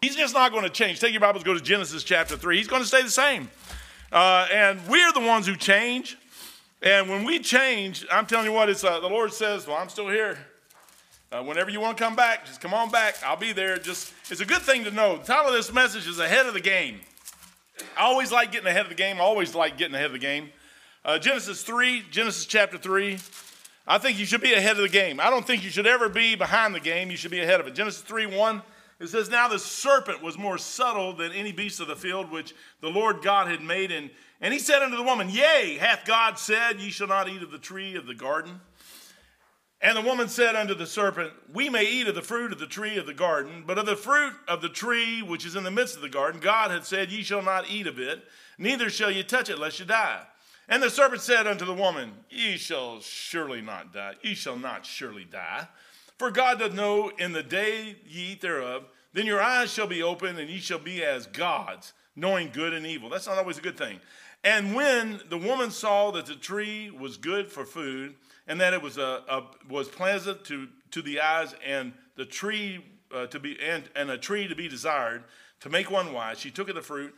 He's just not going to change. Take your Bibles, go to Genesis chapter 3. He's going to stay the same. Uh, and we're the ones who change. And when we change, I'm telling you what, it's uh, the Lord says, Well, I'm still here. Uh, whenever you want to come back, just come on back. I'll be there. Just it's a good thing to know. The title of this message is ahead of the game. I always like getting ahead of the game. I always like getting ahead of the game. Uh, Genesis 3, Genesis chapter 3. I think you should be ahead of the game. I don't think you should ever be behind the game. You should be ahead of it. Genesis 3 1, it says, Now the serpent was more subtle than any beast of the field which the Lord God had made. And, and he said unto the woman, Yea, hath God said, Ye shall not eat of the tree of the garden? And the woman said unto the serpent, We may eat of the fruit of the tree of the garden, but of the fruit of the tree which is in the midst of the garden, God hath said, Ye shall not eat of it, neither shall ye touch it, lest ye die. And the serpent said unto the woman, Ye shall surely not die, ye shall not surely die. For God doth know in the day ye eat thereof, then your eyes shall be opened, and ye shall be as gods, knowing good and evil. That's not always a good thing. And when the woman saw that the tree was good for food, and that it was a, a was pleasant to to the eyes, and the tree uh, to be and, and a tree to be desired, to make one wise, she took of the fruit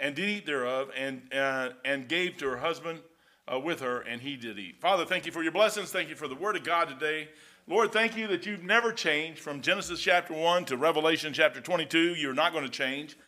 and did eat thereof, and uh, and gave to her husband uh, with her, and he did eat. Father, thank you for your blessings. Thank you for the word of God today. Lord, thank you that you've never changed from Genesis chapter 1 to Revelation chapter 22. You're not going to change. That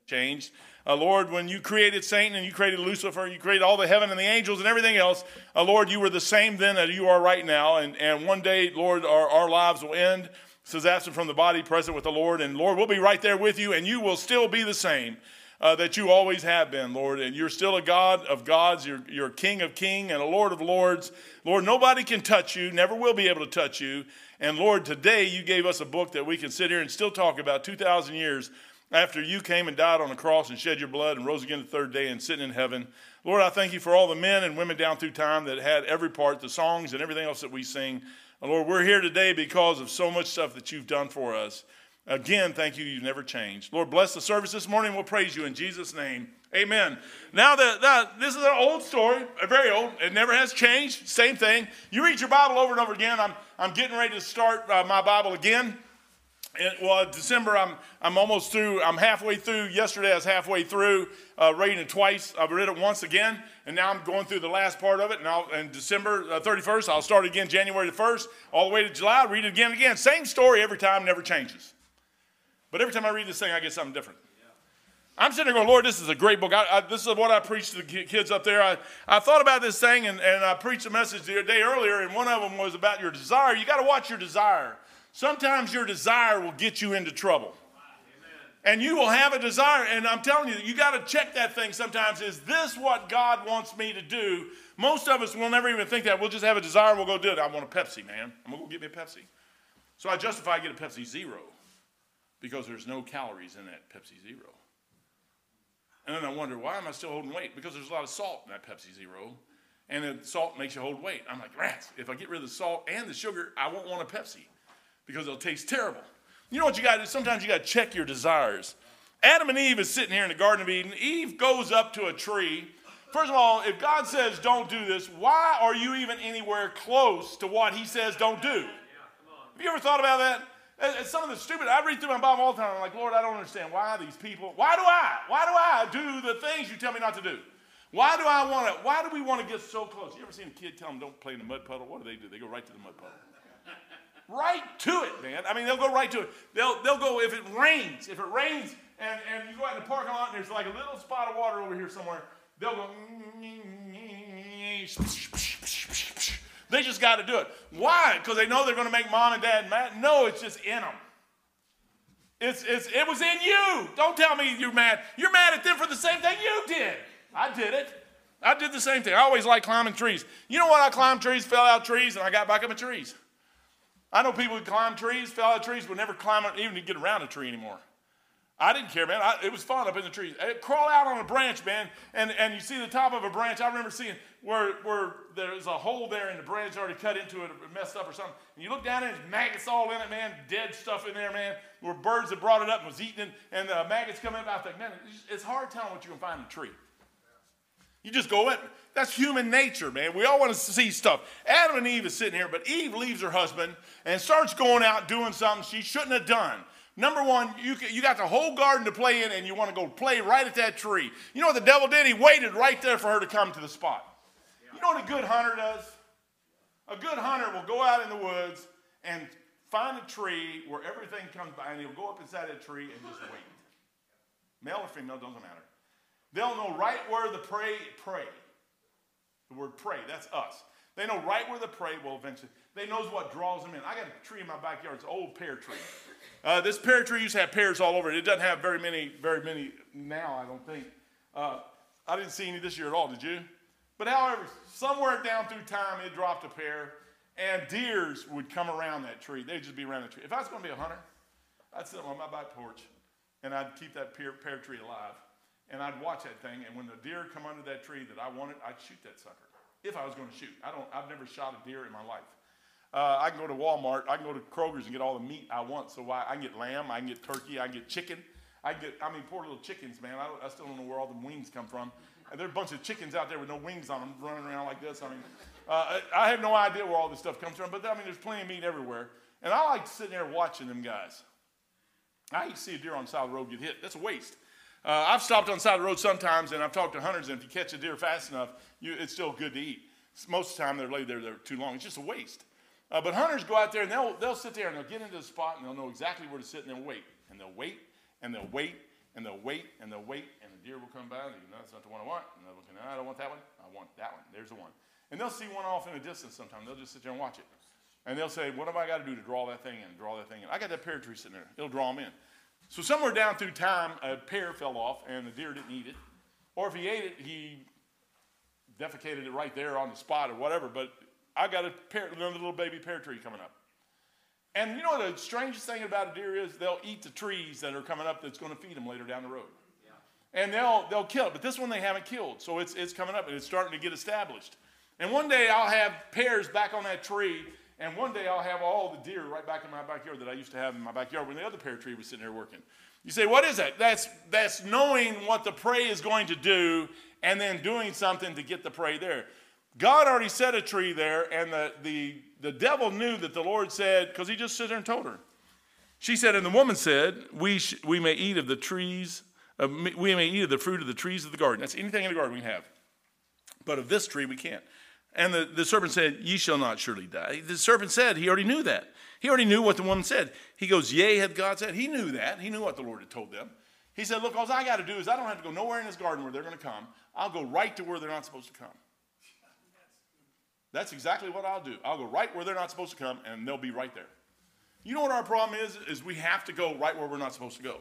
that changed. Uh, Lord, when you created Satan and you created Lucifer, you created all the heaven and the angels and everything else, uh, Lord, you were the same then as you are right now. And, and one day, Lord, our, our lives will end. Says, absent from the body, present with the Lord. And Lord, we'll be right there with you, and you will still be the same. Uh, that you always have been, Lord. And you're still a God of gods. You're, you're a King of kings and a Lord of lords. Lord, nobody can touch you, never will be able to touch you. And Lord, today you gave us a book that we can sit here and still talk about 2,000 years after you came and died on the cross and shed your blood and rose again the third day and sitting in heaven. Lord, I thank you for all the men and women down through time that had every part, the songs and everything else that we sing. And Lord, we're here today because of so much stuff that you've done for us. Again, thank you. You've never changed. Lord, bless the service this morning. We'll praise you in Jesus' name. Amen. Now, the, this is an old story, a very old. It never has changed. Same thing. You read your Bible over and over again. I'm, I'm getting ready to start uh, my Bible again. It, well, December, I'm, I'm almost through. I'm halfway through. Yesterday, I was halfway through uh, reading it twice. I've read it once again, and now I'm going through the last part of it. Now, in December uh, 31st, I'll start again January the 1st, all the way to July, read it again and again. Same story every time, never changes. But every time I read this thing, I get something different. I'm sitting there going, Lord, this is a great book. I, I, this is what I preached to the kids up there. I, I thought about this thing, and, and I preached a message the day earlier, and one of them was about your desire. You got to watch your desire. Sometimes your desire will get you into trouble. And you will have a desire, and I'm telling you, you got to check that thing sometimes. Is this what God wants me to do? Most of us will never even think that. We'll just have a desire we'll go do it. I want a Pepsi, man. I'm going to go get me a Pepsi. So I justify I get a Pepsi Zero because there's no calories in that Pepsi Zero. And then I wonder, why am I still holding weight? Because there's a lot of salt in that Pepsi Zero. And the salt makes you hold weight. I'm like, rats, if I get rid of the salt and the sugar, I won't want a Pepsi because it'll taste terrible. You know what you got to do? Sometimes you got to check your desires. Adam and Eve is sitting here in the Garden of Eden. Eve goes up to a tree. First of all, if God says don't do this, why are you even anywhere close to what He says don't do? Have you ever thought about that? It's some of the stupid. I read through my Bible all the time. I'm like, Lord, I don't understand. Why these people? Why do I? Why do I do the things you tell me not to do? Why do I want to? Why do we want to get so close? You ever seen a kid tell them don't play in the mud puddle? What do they do? They go right to the mud puddle right to it, man. I mean, they'll go right to it. They'll, they'll go, if it rains, if it rains and, and you go out in the parking lot and there's like a little spot of water over here somewhere, they'll go, they just got to do it. Why? Because they know they're going to make mom and dad mad? No, it's just in them. It's, it's, it was in you. Don't tell me you're mad. You're mad at them for the same thing you did. I did it. I did the same thing. I always like climbing trees. You know what? I climbed trees, fell out trees, and I got back up in trees. I know people who climb trees, fell out trees, would never climb even to get around a tree anymore. I didn't care, man. I, it was fun up in the trees. I'd crawl out on a branch, man, and, and you see the top of a branch. I remember seeing where, where there's a hole there and the branch already cut into it, messed up or something. And you look down and maggots all in it, man, dead stuff in there, man, where birds had brought it up and was eating it, and the maggots come in. I think, man, it's hard telling what you can find in a tree. You just go in. That's human nature, man. We all want to see stuff. Adam and Eve is sitting here, but Eve leaves her husband and starts going out doing something she shouldn't have done. Number one, you, you got the whole garden to play in, and you want to go play right at that tree. You know what the devil did? He waited right there for her to come to the spot. You know what a good hunter does? A good hunter will go out in the woods and find a tree where everything comes by, and he'll go up inside that tree and just wait. Male or female, doesn't matter. They'll know right where the prey, prey. The word prey, that's us. They know right where the prey will eventually. They knows what draws them in. I got a tree in my backyard. It's an old pear tree. Uh, this pear tree used to have pears all over it. It doesn't have very many, very many now. I don't think. Uh, I didn't see any this year at all. Did you? But however, somewhere down through time, it dropped a pear, and deers would come around that tree. They'd just be around the tree. If I was going to be a hunter, I'd sit on my back porch, and I'd keep that pear, pear tree alive, and I'd watch that thing. And when the deer come under that tree that I wanted, I'd shoot that sucker if I was going to shoot. I don't, I've never shot a deer in my life. Uh, I can go to Walmart, I can go to Kroger's and get all the meat I want. So I, I can get lamb, I can get turkey, I can get chicken. I get, I mean, poor little chickens, man. I, I still don't know where all the wings come from. And there are a bunch of chickens out there with no wings on them running around like this. I mean, uh, I have no idea where all this stuff comes from, but I mean, there's plenty of meat everywhere. And I like sitting there watching them guys. I hate to see a deer on the side of the road get hit. That's a waste. Uh, I've stopped on the side of the road sometimes, and I've talked to hunters, and if you catch a deer fast enough, you, it's still good to eat. Most of the time, they're laid there they're too long. It's just a waste. Uh, but hunters go out there, and they'll, they'll sit there, and they'll get into the spot, and they'll know exactly where to sit, and they'll wait. And they'll wait, and they'll wait, and they'll wait, and they'll wait, and the deer will come by, and they go, no, that's not the one I want. And they'll look, no, I don't want that one. I want that one. There's the one. And they'll see one off in the distance sometimes. They'll just sit there and watch it. And they'll say, what have I got to do to draw that thing in, draw that thing in? I got that pear tree sitting there. It'll draw them in. So somewhere down through time, a pear fell off and the deer didn't eat it. Or if he ate it, he defecated it right there on the spot or whatever. But I got a pear, another little baby pear tree coming up. And you know what the strangest thing about a deer is? They'll eat the trees that are coming up that's going to feed them later down the road. Yeah. And they'll, they'll kill it. But this one they haven't killed. So it's, it's coming up and it's starting to get established. And one day I'll have pears back on that tree and one day I'll have all the deer right back in my backyard that I used to have in my backyard when the other pear tree was sitting there working. You say, what is that? That's, that's knowing what the prey is going to do and then doing something to get the prey there. God already set a tree there, and the, the, the devil knew that the Lord said, because he just stood there and told her. She said, and the woman said, we, sh- we may eat of the trees, uh, we may eat of the fruit of the trees of the garden. That's anything in the garden we have. But of this tree we can't. And the, the serpent said, Ye shall not surely die. The serpent said, he already knew that. He already knew what the woman said. He goes, Yea, had God said. He knew that. He knew what the Lord had told them. He said, Look, all I got to do is I don't have to go nowhere in this garden where they're going to come. I'll go right to where they're not supposed to come. That's exactly what I'll do. I'll go right where they're not supposed to come, and they'll be right there. You know what our problem is? Is we have to go right where we're not supposed to go.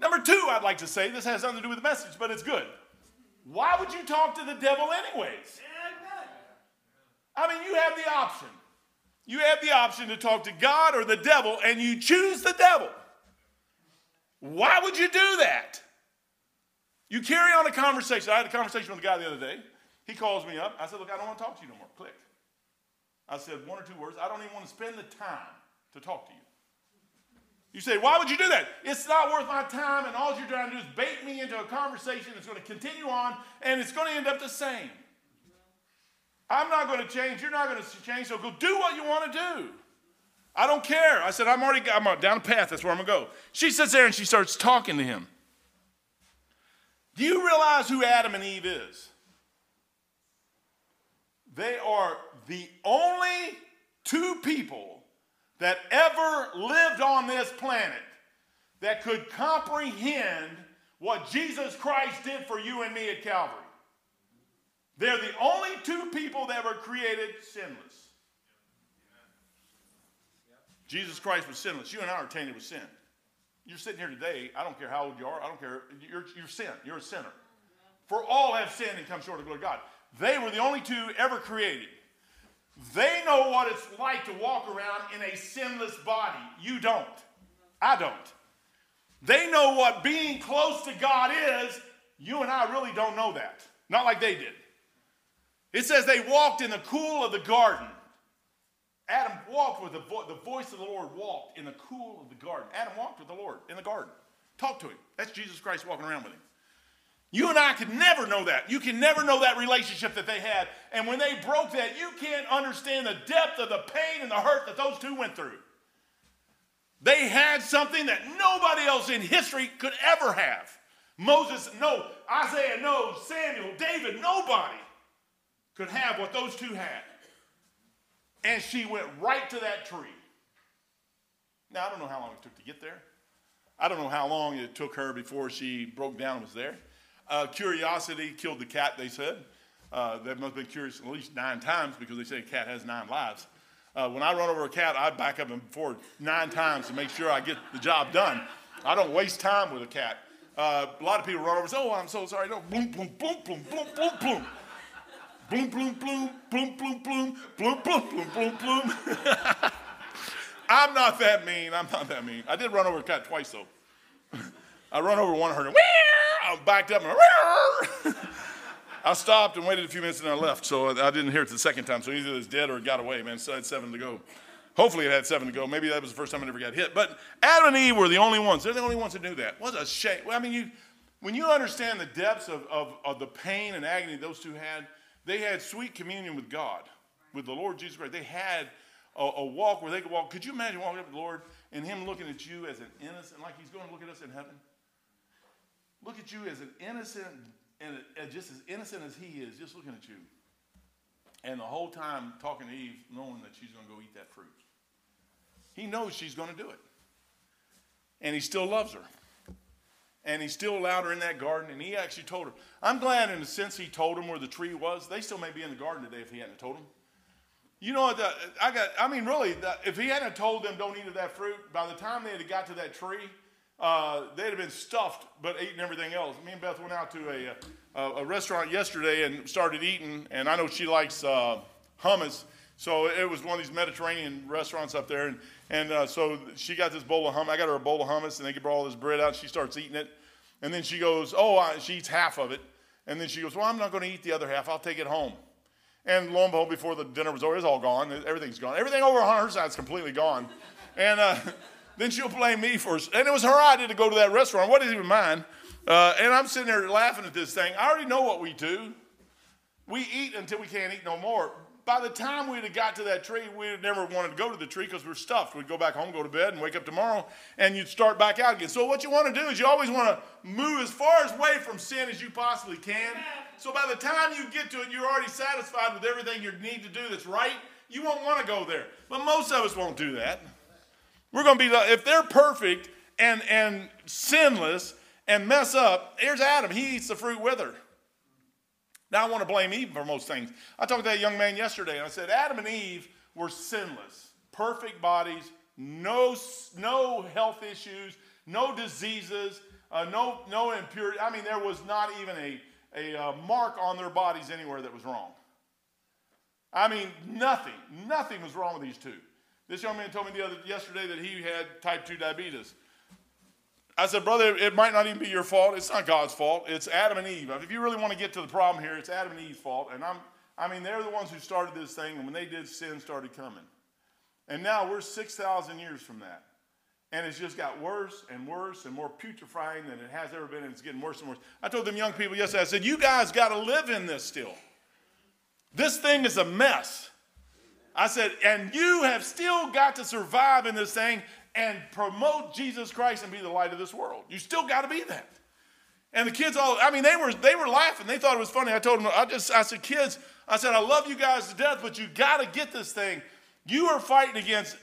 Number two, I'd like to say, this has nothing to do with the message, but it's good. Why would you talk to the devil anyways? I mean, you have the option. You have the option to talk to God or the devil, and you choose the devil. Why would you do that? You carry on a conversation. I had a conversation with a guy the other day. He calls me up. I said, Look, I don't want to talk to you no more. Click. I said one or two words. I don't even want to spend the time to talk to you. You say, why would you do that? It's not worth my time, and all you're trying to do is bait me into a conversation that's going to continue on, and it's going to end up the same. I'm not going to change. You're not going to change. So go do what you want to do. I don't care. I said, I'm already I'm uh, down a path. That's where I'm going to go. She sits there and she starts talking to him. Do you realize who Adam and Eve is? They are the only two people that ever lived on this planet that could comprehend what Jesus Christ did for you and me at Calvary. They're the only two people that were created sinless. Jesus Christ was sinless. You and I are tainted with sin. You're sitting here today. I don't care how old you are. I don't care. You're, you're sin. You're a sinner. For all have sinned and come short of the glory of God. They were the only two ever created they know what it's like to walk around in a sinless body. You don't. I don't. They know what being close to God is. You and I really don't know that. Not like they did. It says they walked in the cool of the garden. Adam walked with the, vo- the voice of the Lord, walked in the cool of the garden. Adam walked with the Lord in the garden. Talk to him. That's Jesus Christ walking around with him. You and I could never know that. You can never know that relationship that they had. And when they broke that, you can't understand the depth of the pain and the hurt that those two went through. They had something that nobody else in history could ever have. Moses, no. Isaiah, no. Samuel, David, nobody could have what those two had. And she went right to that tree. Now, I don't know how long it took to get there. I don't know how long it took her before she broke down and was there. Uh, curiosity killed the cat, they said. Uh, they must have been curious at least nine times because they say a cat has nine lives. Uh, when I run over a cat, I back up and forward nine times to make sure I get the job done. I don't waste time with a cat. Uh, a lot of people run over and say, Oh, I'm so sorry. No, boom, boom, boom, boom, boom, boom, boom. Bloom, bloom, bloom, bloom, bloom, bloom, bloom, bloom, bloom, bloom, bloom. I'm not that mean. I'm not that mean. I did run over a cat twice, though. I run over one, heard him, I backed up and I stopped and waited a few minutes and I left. So I didn't hear it the second time. So either it's dead or it got away, man. So it had seven to go. Hopefully it had seven to go. Maybe that was the first time it ever got hit. But Adam and Eve were the only ones. They're the only ones that knew that. What a shame. Well, I mean, you, when you understand the depths of, of, of the pain and agony those two had, they had sweet communion with God, with the Lord Jesus Christ. They had a, a, walk where they could walk. Could you imagine walking up to the Lord and Him looking at you as an innocent, like He's going to look at us in heaven? Look at you as an innocent, and uh, just as innocent as He is, just looking at you. And the whole time talking to Eve, knowing that she's going to go eat that fruit. He knows she's going to do it. And He still loves her and he still allowed her in that garden, and he actually told her. I'm glad, in a sense, he told them where the tree was. They still may be in the garden today if he hadn't told them. You know what? I got. I mean, really, if he hadn't told them don't eat of that fruit, by the time they had got to that tree, uh, they'd have been stuffed, but eating everything else. Me and Beth went out to a, a, a restaurant yesterday and started eating, and I know she likes uh, hummus. So it was one of these Mediterranean restaurants up there, and, and uh, so she got this bowl of hummus. I got her a bowl of hummus, and they brought all this bread out. And she starts eating it, and then she goes, "Oh," she eats half of it, and then she goes, "Well, I'm not going to eat the other half. I'll take it home." And lo and behold, before the dinner was over, it's all gone. Everything's gone. Everything over on her side's completely gone, and uh, then she'll blame me for. And it was her idea to go to that restaurant. What is even mine? Uh, and I'm sitting there laughing at this thing. I already know what we do. We eat until we can't eat no more by the time we'd have got to that tree, we'd have never wanted to go to the tree because we're stuffed. We'd go back home, go to bed, and wake up tomorrow, and you'd start back out again. So what you want to do is you always want to move as far away from sin as you possibly can. So by the time you get to it, you're already satisfied with everything you need to do that's right. You won't want to go there. But most of us won't do that. We're going to be, like, if they're perfect and, and sinless and mess up, here's Adam. He eats the fruit with her. Now, I want to blame Eve for most things. I talked to that young man yesterday, and I said, Adam and Eve were sinless, perfect bodies, no, no health issues, no diseases, uh, no, no impurity. I mean, there was not even a, a uh, mark on their bodies anywhere that was wrong. I mean, nothing, nothing was wrong with these two. This young man told me the other yesterday that he had type 2 diabetes. I said, brother, it might not even be your fault. It's not God's fault. It's Adam and Eve. If you really want to get to the problem here, it's Adam and Eve's fault. And I'm, I mean, they're the ones who started this thing, and when they did, sin started coming. And now we're 6,000 years from that. And it's just got worse and worse and more putrefying than it has ever been, and it's getting worse and worse. I told them young people yesterday, I said, you guys got to live in this still. This thing is a mess. I said, and you have still got to survive in this thing and promote Jesus Christ and be the light of this world. You still got to be that. And the kids all, I mean, they were they were laughing. They thought it was funny. I told them, I just, I said, kids, I said, I love you guys to death, but you got to get this thing. You are fighting against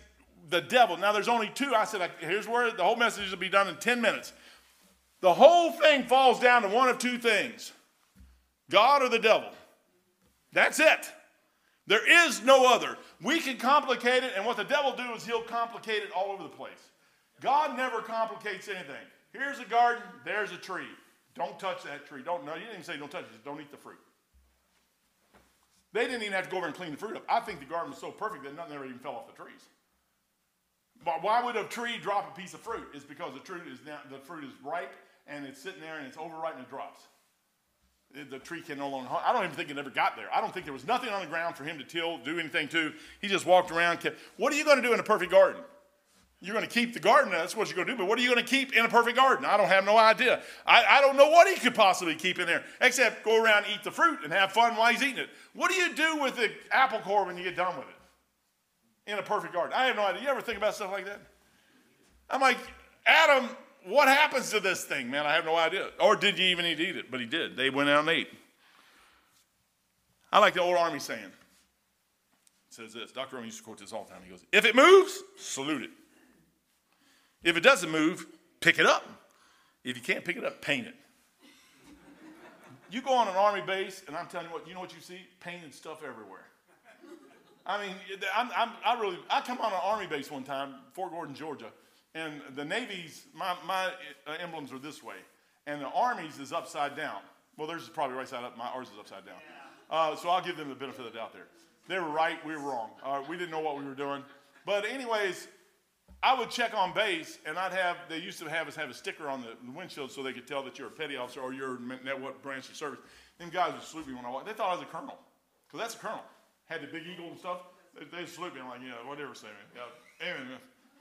the devil. Now there's only two. I said, here's where the whole message will be done in 10 minutes. The whole thing falls down to one of two things God or the devil. That's it. There is no other. We can complicate it, and what the devil do is he'll complicate it all over the place. God never complicates anything. Here's a garden, there's a tree. Don't touch that tree. Don't no, you didn't even say don't touch it, don't eat the fruit. They didn't even have to go over and clean the fruit up. I think the garden was so perfect that nothing ever even fell off the trees. But why would a tree drop a piece of fruit? It's because the fruit is now, the fruit is ripe and it's sitting there and it's overripe and it drops the tree can no longer. I don't even think it ever got there. I don't think there was nothing on the ground for him to till, do anything to. He just walked around. Kept, what are you going to do in a perfect garden? You're going to keep the garden. That's what you're going to do. But what are you going to keep in a perfect garden? I don't have no idea. I, I don't know what he could possibly keep in there except go around eat the fruit and have fun while he's eating it. What do you do with the apple core when you get done with it? In a perfect garden. I have no idea. You ever think about stuff like that? I'm like, Adam, what happens to this thing, man? I have no idea. Or did you even eat it? But he did. They went out and ate. I like the old army saying. It says this. Dr. Owen used to quote this all the time. He goes, If it moves, salute it. If it doesn't move, pick it up. If you can't pick it up, paint it. You go on an army base, and I'm telling you what, you know what you see? Painted stuff everywhere. I mean, I'm, I'm, i really, I come on an army base one time, Fort Gordon, Georgia, and the Navy's, my, my uh, emblems are this way, and the Army's is upside down. Well, theirs is probably right side up, my, ours is upside down. Uh, so I'll give them the benefit of the doubt there. They were right, we were wrong. Uh, we didn't know what we were doing. But, anyways, I would check on base, and I'd have, they used to have us have a sticker on the, windshield so they could tell that you're a petty officer or you're what branch of service. Them guys would salute me when I walked. They thought I was a colonel, because that's a colonel. Had the big eagle and stuff. They, they salute me. I'm like, yeah, whatever, say, man. Yeah. Anyway,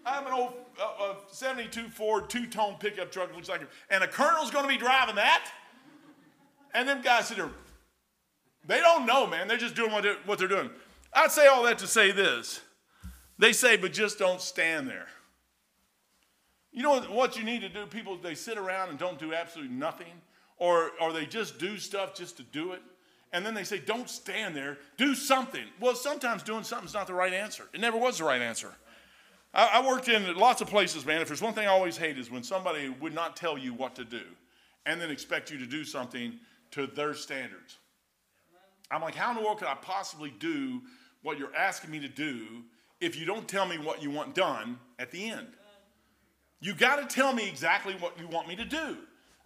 I have an old uh, uh, 72 Ford two tone pickup truck, looks like, and a colonel's going to be driving that? And them guys sit there, they don't know, man. They're just doing what they're, what they're doing. I'd say all that to say this. They say, but just don't stand there. You know what you need to do? People, they sit around and don't do absolutely nothing, or, or they just do stuff just to do it. And then they say, don't stand there, do something. Well, sometimes doing something's not the right answer. It never was the right answer. I, I worked in lots of places, man. If there's one thing I always hate is when somebody would not tell you what to do and then expect you to do something to their standards. I'm like, how in the world could I possibly do what you're asking me to do if you don't tell me what you want done at the end? You got to tell me exactly what you want me to do.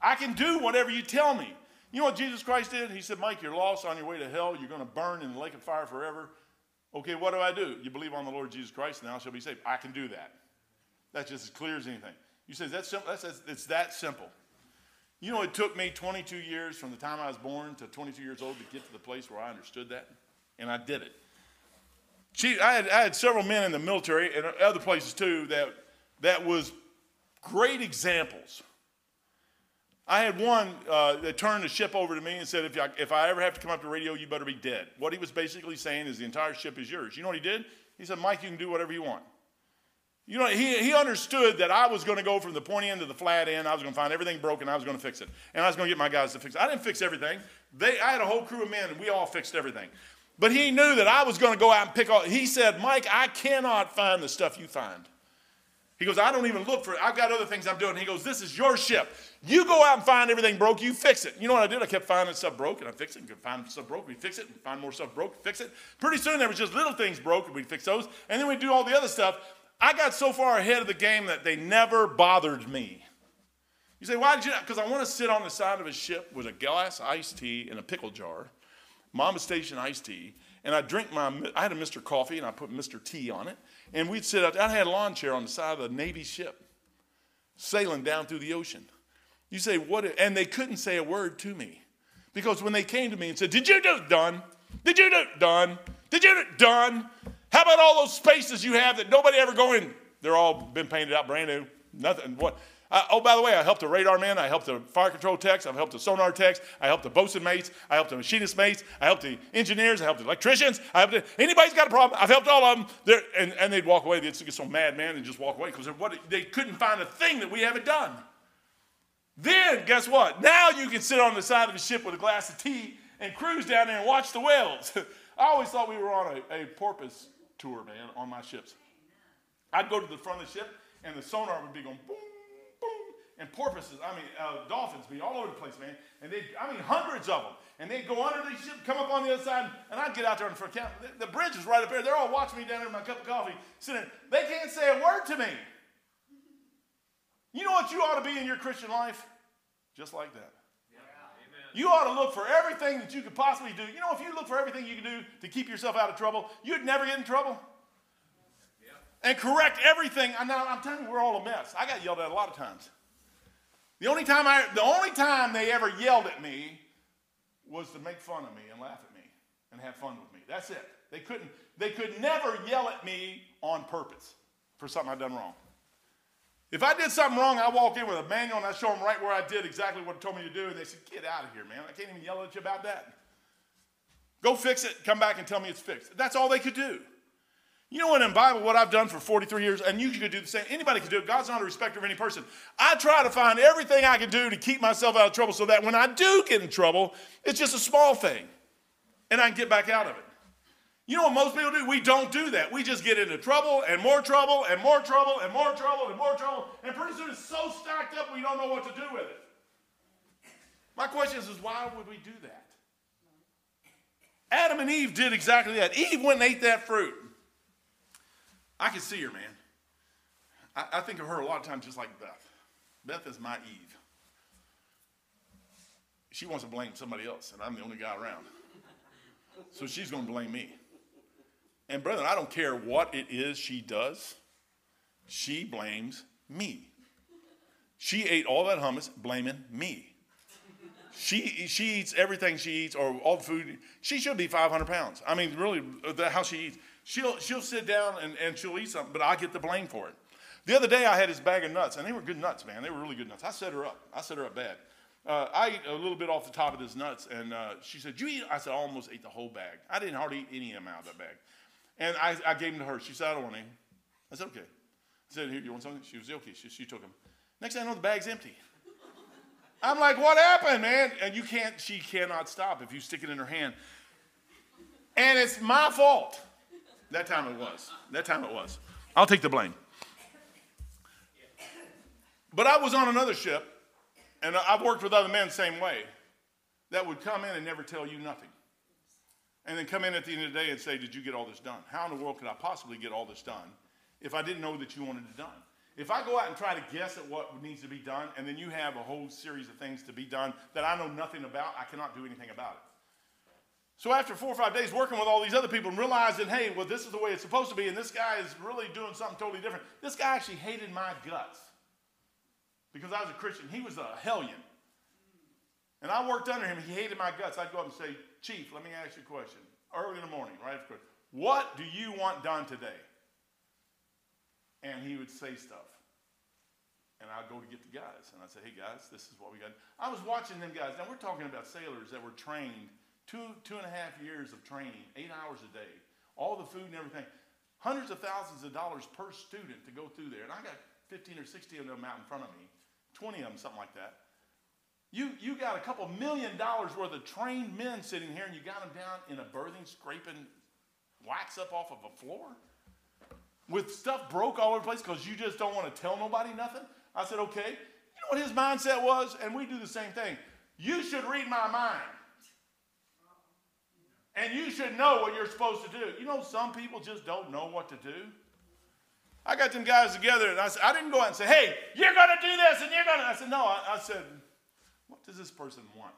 I can do whatever you tell me. You know what Jesus Christ did? He said, Mike, you're lost on your way to hell. You're going to burn in the lake of fire forever. Okay, what do I do? You believe on the Lord Jesus Christ, and thou shalt be saved. I can do that. That's just as clear as anything. You say, that's simple? That's, that's, it's that simple. You know, it took me 22 years from the time I was born to 22 years old to get to the place where I understood that, and I did it. I had, I had several men in the military and other places too that, that was great examples. I had one uh, that turned the ship over to me and said, if I, if I ever have to come up to radio, you better be dead. What he was basically saying is the entire ship is yours. You know what he did? He said, Mike, you can do whatever you want. You know, he, he understood that I was going to go from the pointy end to the flat end. I was going to find everything broken. I was going to fix it. And I was going to get my guys to fix it. I didn't fix everything. They, I had a whole crew of men, and we all fixed everything. But he knew that I was going to go out and pick all. He said, Mike, I cannot find the stuff you find. He goes, I don't even look for it. I've got other things I'm doing. He goes, This is your ship. You go out and find everything broke, you fix it. You know what I did? I kept finding stuff broke and I fixed it. And find stuff broke, we fix it. And find more stuff broke, fix it. Pretty soon there was just little things broke and we'd fix those. And then we'd do all the other stuff. I got so far ahead of the game that they never bothered me. You say, why did you? Because I want to sit on the side of a ship with a glass iced tea and a pickle jar, Mama Station iced tea, and I drink my, I had a Mr. Coffee and I put Mr. Tea on it, and we'd sit out I had a lawn chair on the side of a Navy ship, sailing down through the ocean. You say, what? And they couldn't say a word to me. Because when they came to me and said, Did you do it? Done. Did you do it? Done. Did you do it? Done. How about all those spaces you have that nobody ever go in? They're all been painted out brand new. Nothing. What? Uh, oh, by the way, I helped the radar man. I helped the fire control techs. I've helped the sonar techs. I helped the bosun mates. I helped the machinist mates. I helped the engineers. I helped the electricians. I helped the, anybody's got a problem. I've helped all of them. They're, and, and they'd walk away. They'd get so mad, man, and just walk away because they couldn't find a thing that we haven't done. Then, guess what? Now you can sit on the side of the ship with a glass of tea and cruise down there and watch the whales. I always thought we were on a, a porpoise tour, man, on my ships. I'd go to the front of the ship, and the sonar would be going boom, and porpoises, I mean, uh, dolphins be all over the place, man. And they, I mean, hundreds of them. And they'd go under the ship, come up on the other side, and I'd get out there and for camp. The, the bridge is right up there. They're all watching me down there with my cup of coffee, sitting. They can't say a word to me. You know what you ought to be in your Christian life? Just like that. You ought to look for everything that you could possibly do. You know, if you look for everything you can do to keep yourself out of trouble, you'd never get in trouble. And correct everything. I'm telling you, we're all a mess. I got yelled at a lot of times. The only time I, the only time they ever yelled at me was to make fun of me and laugh at me and have fun with me. That's it. They couldn't, they could never yell at me on purpose for something I'd done wrong. If I did something wrong, I walk in with a manual and I show them right where I did exactly what it told me to do, and they said, Get out of here, man. I can't even yell at you about that. Go fix it, come back and tell me it's fixed. That's all they could do. You know what in Bible, what I've done for 43 years, and you could do the same. Anybody can do it. God's not a respecter of any person. I try to find everything I can do to keep myself out of trouble so that when I do get in trouble, it's just a small thing. And I can get back out of it. You know what most people do? We don't do that. We just get into trouble and more trouble and more trouble and more trouble and more trouble. And pretty soon it's so stacked up we don't know what to do with it. My question is, is why would we do that? Adam and Eve did exactly that. Eve went and ate that fruit. I can see her, man. I, I think of her a lot of times just like Beth. Beth is my Eve. She wants to blame somebody else, and I'm the only guy around. So she's going to blame me. And, brethren, I don't care what it is she does, she blames me. She ate all that hummus blaming me. She, she eats everything she eats, or all the food. She should be 500 pounds. I mean, really, the, how she eats. She'll, she'll sit down and, and she'll eat something, but I get the blame for it. The other day I had this bag of nuts, and they were good nuts, man. They were really good nuts. I set her up. I set her up bad. Uh, I ate a little bit off the top of this nuts, and uh, she said, "You eat?" I said, "I almost ate the whole bag. I didn't hardly eat any amount of that bag." And I, I gave them to her. She said, "I don't want any." I said, "Okay." I said, "Here, you want something?" She was okay. She, she took them. Next thing I know, the bag's empty. I'm like, "What happened, man?" And you can't. She cannot stop if you stick it in her hand. And it's my fault. That time it was. That time it was. I'll take the blame. But I was on another ship, and I've worked with other men the same way, that would come in and never tell you nothing. And then come in at the end of the day and say, Did you get all this done? How in the world could I possibly get all this done if I didn't know that you wanted it done? If I go out and try to guess at what needs to be done, and then you have a whole series of things to be done that I know nothing about, I cannot do anything about it. So after four or five days working with all these other people and realizing, hey, well, this is the way it's supposed to be, and this guy is really doing something totally different. This guy actually hated my guts because I was a Christian. He was a hellion. And I worked under him. He hated my guts. I'd go up and say, Chief, let me ask you a question. Early in the morning, right after What do you want done today? And he would say stuff. And I'd go to get the guys. And I'd say, hey, guys, this is what we got. I was watching them guys. Now, we're talking about sailors that were trained two, two and a half years of training, eight hours a day, all the food and everything. Hundreds of thousands of dollars per student to go through there. And I got 15 or 16 of them out in front of me, 20 of them, something like that. You, you got a couple million dollars worth of trained men sitting here, and you got them down in a berthing, scraping wax up off of a floor with stuff broke all over the place because you just don't want to tell nobody nothing. I said, okay. You know what his mindset was? And we do the same thing. You should read my mind. And you should know what you're supposed to do. You know, some people just don't know what to do. I got them guys together, and I said, I didn't go out and say, hey, you're going to do this, and you're going to. I said, no. I, I said, what does this person want?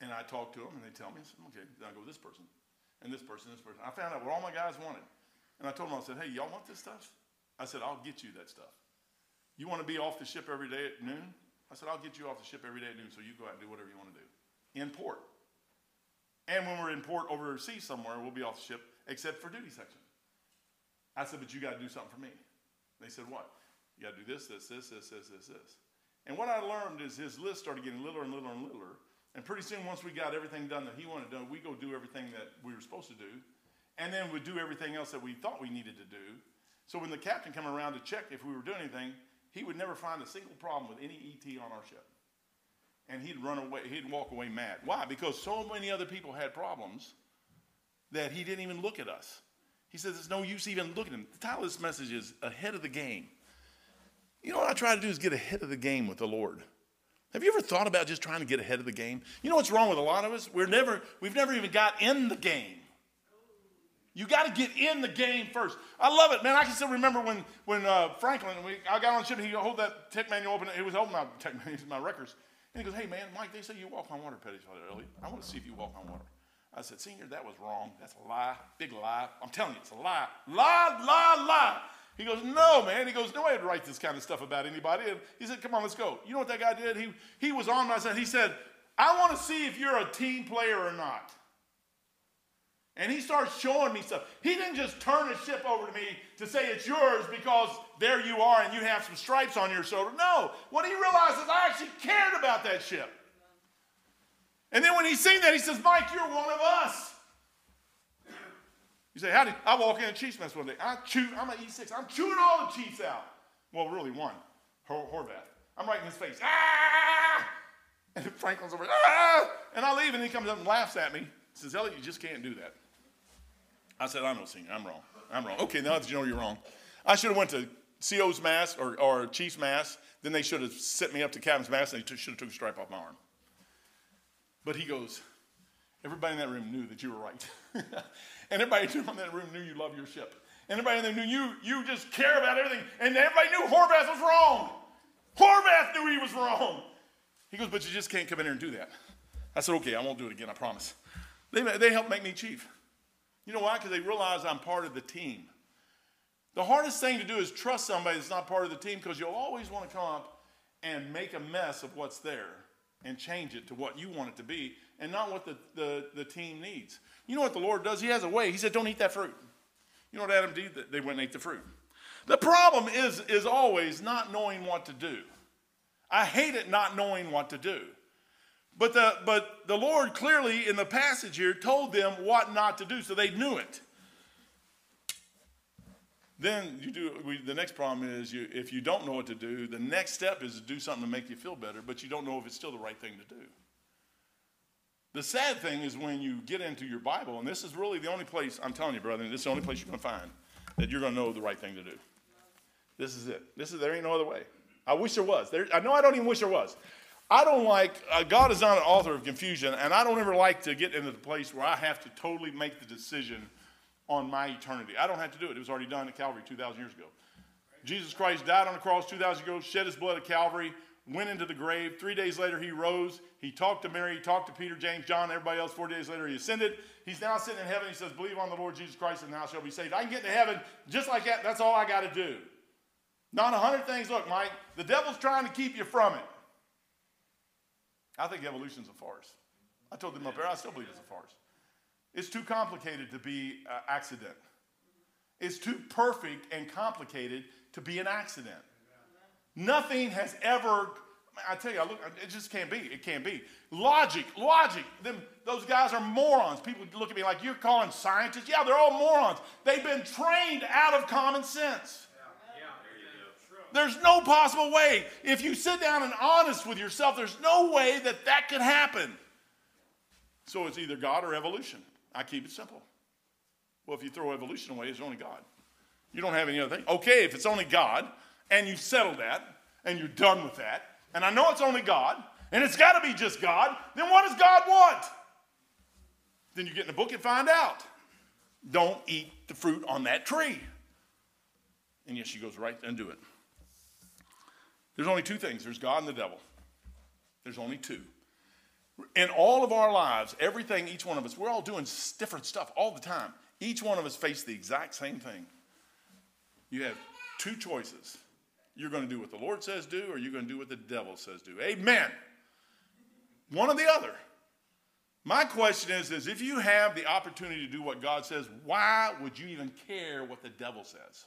And I talk to them, and they tell me, I said, okay, then I go with this person, and this person, this person. I found out what all my guys wanted. And I told them, I said, hey, y'all want this stuff? I said, I'll get you that stuff. You want to be off the ship every day at noon? I said, I'll get you off the ship every day at noon so you go out and do whatever you want to do in port. And when we're in port overseas somewhere, we'll be off the ship, except for duty section. I said, but you got to do something for me. They said, what? You got to do this, this, this, this, this, this, this. And what I learned is his list started getting littler and littler and littler. And pretty soon, once we got everything done that he wanted done, we go do everything that we were supposed to do. And then we do everything else that we thought we needed to do. So when the captain came around to check if we were doing anything, he would never find a single problem with any ET on our ship and he'd run away, he'd walk away mad. Why? Because so many other people had problems that he didn't even look at us. He says, It's no use even looking at him. The title of this message is Ahead of the Game. You know what I try to do is get ahead of the game with the Lord. Have you ever thought about just trying to get ahead of the game? You know what's wrong with a lot of us? We're never, we've never even got in the game. You got to get in the game first. I love it, man. I can still remember when, when uh, Franklin, we, I got on the ship, he hold that tech manual open. He was holding my tech manual, my records. And he goes, hey, man, Mike, they say you walk on water, Petty early. I want to see if you walk on water. I said, Senior, that was wrong. That's a lie. Big lie. I'm telling you, it's a lie. Lie, lie, lie. He goes, No, man. He goes, No way I'd write this kind of stuff about anybody. And he said, Come on, let's go. You know what that guy did? He, he was on my side. He said, I want to see if you're a team player or not. And he starts showing me stuff. He didn't just turn his ship over to me to say it's yours because there you are and you have some stripes on your shoulder. No, what he realized is I actually cared about that ship. And then when he seen that, he says, Mike, you're one of us. You say, how did I walk in a Chiefs mess one day? I chew, I'm an E6. I'm chewing all the Chiefs out. Well, really one, Hor- Horvath. I'm right in his face. Ah! And Franklin's over, ah! And I leave, and he comes up and laughs at me. He says, Elliot, you just can't do that. I said, I know, senior. I'm wrong. I'm wrong. Okay, now that you know you're wrong. I should have went to CO's mast or, or Chief's mast. Then they should have sent me up to Captain's mast, and they should have took a stripe off my arm. But he goes, everybody in that room knew that you were right. and everybody in that room knew you love your ship. And everybody in there knew you, you just care about everything. And everybody knew Horvath was wrong. Horvath knew he was wrong. He goes, but you just can't come in here and do that. I said, okay, I won't do it again, I promise. They, they helped make me chief. You know why? Because they realize I'm part of the team. The hardest thing to do is trust somebody that's not part of the team because you'll always want to come up and make a mess of what's there and change it to what you want it to be and not what the, the, the team needs. You know what the Lord does? He has a way. He said, Don't eat that fruit. You know what Adam did? They went and ate the fruit. The problem is, is always not knowing what to do. I hate it not knowing what to do. But the, but the Lord clearly in the passage here told them what not to do, so they knew it. Then you do we, the next problem is you, if you don't know what to do, the next step is to do something to make you feel better, but you don't know if it's still the right thing to do. The sad thing is when you get into your Bible, and this is really the only place, I'm telling you, brother, this is the only place you're going to find that you're going to know the right thing to do. This is it. This is, there ain't no other way. I wish there was. There, I know I don't even wish there was. I don't like, uh, God is not an author of confusion, and I don't ever like to get into the place where I have to totally make the decision on my eternity. I don't have to do it. It was already done at Calvary 2,000 years ago. Jesus Christ died on the cross 2,000 years ago, shed his blood at Calvary, went into the grave. Three days later, he rose. He talked to Mary, he talked to Peter, James, John, everybody else. Four days later, he ascended. He's now sitting in heaven. He says, Believe on the Lord Jesus Christ, and thou shalt be saved. I can get to heaven just like that. That's all I got to do. Not a hundred things. Look, Mike, the devil's trying to keep you from it. I think evolution's a farce. I told them up there, I still believe it's a farce. It's too complicated to be an accident. It's too perfect and complicated to be an accident. Nothing has ever, I tell you, I look, it just can't be. It can't be. Logic, logic. Them, those guys are morons. People look at me like, you're calling scientists? Yeah, they're all morons. They've been trained out of common sense. There's no possible way. If you sit down and honest with yourself, there's no way that that could happen. So it's either God or evolution. I keep it simple. Well, if you throw evolution away, it's only God. You don't have any other thing. Okay, if it's only God, and you've settled that, and you're done with that, and I know it's only God, and it's got to be just God, then what does God want? Then you get in the book and find out. Don't eat the fruit on that tree. And yes, she goes right and do it. There's only two things there's God and the devil. There's only two. In all of our lives, everything, each one of us, we're all doing different stuff all the time. Each one of us face the exact same thing. You have two choices. You're going to do what the Lord says do, or you're going to do what the devil says do. Amen. One or the other. My question is, is if you have the opportunity to do what God says, why would you even care what the devil says?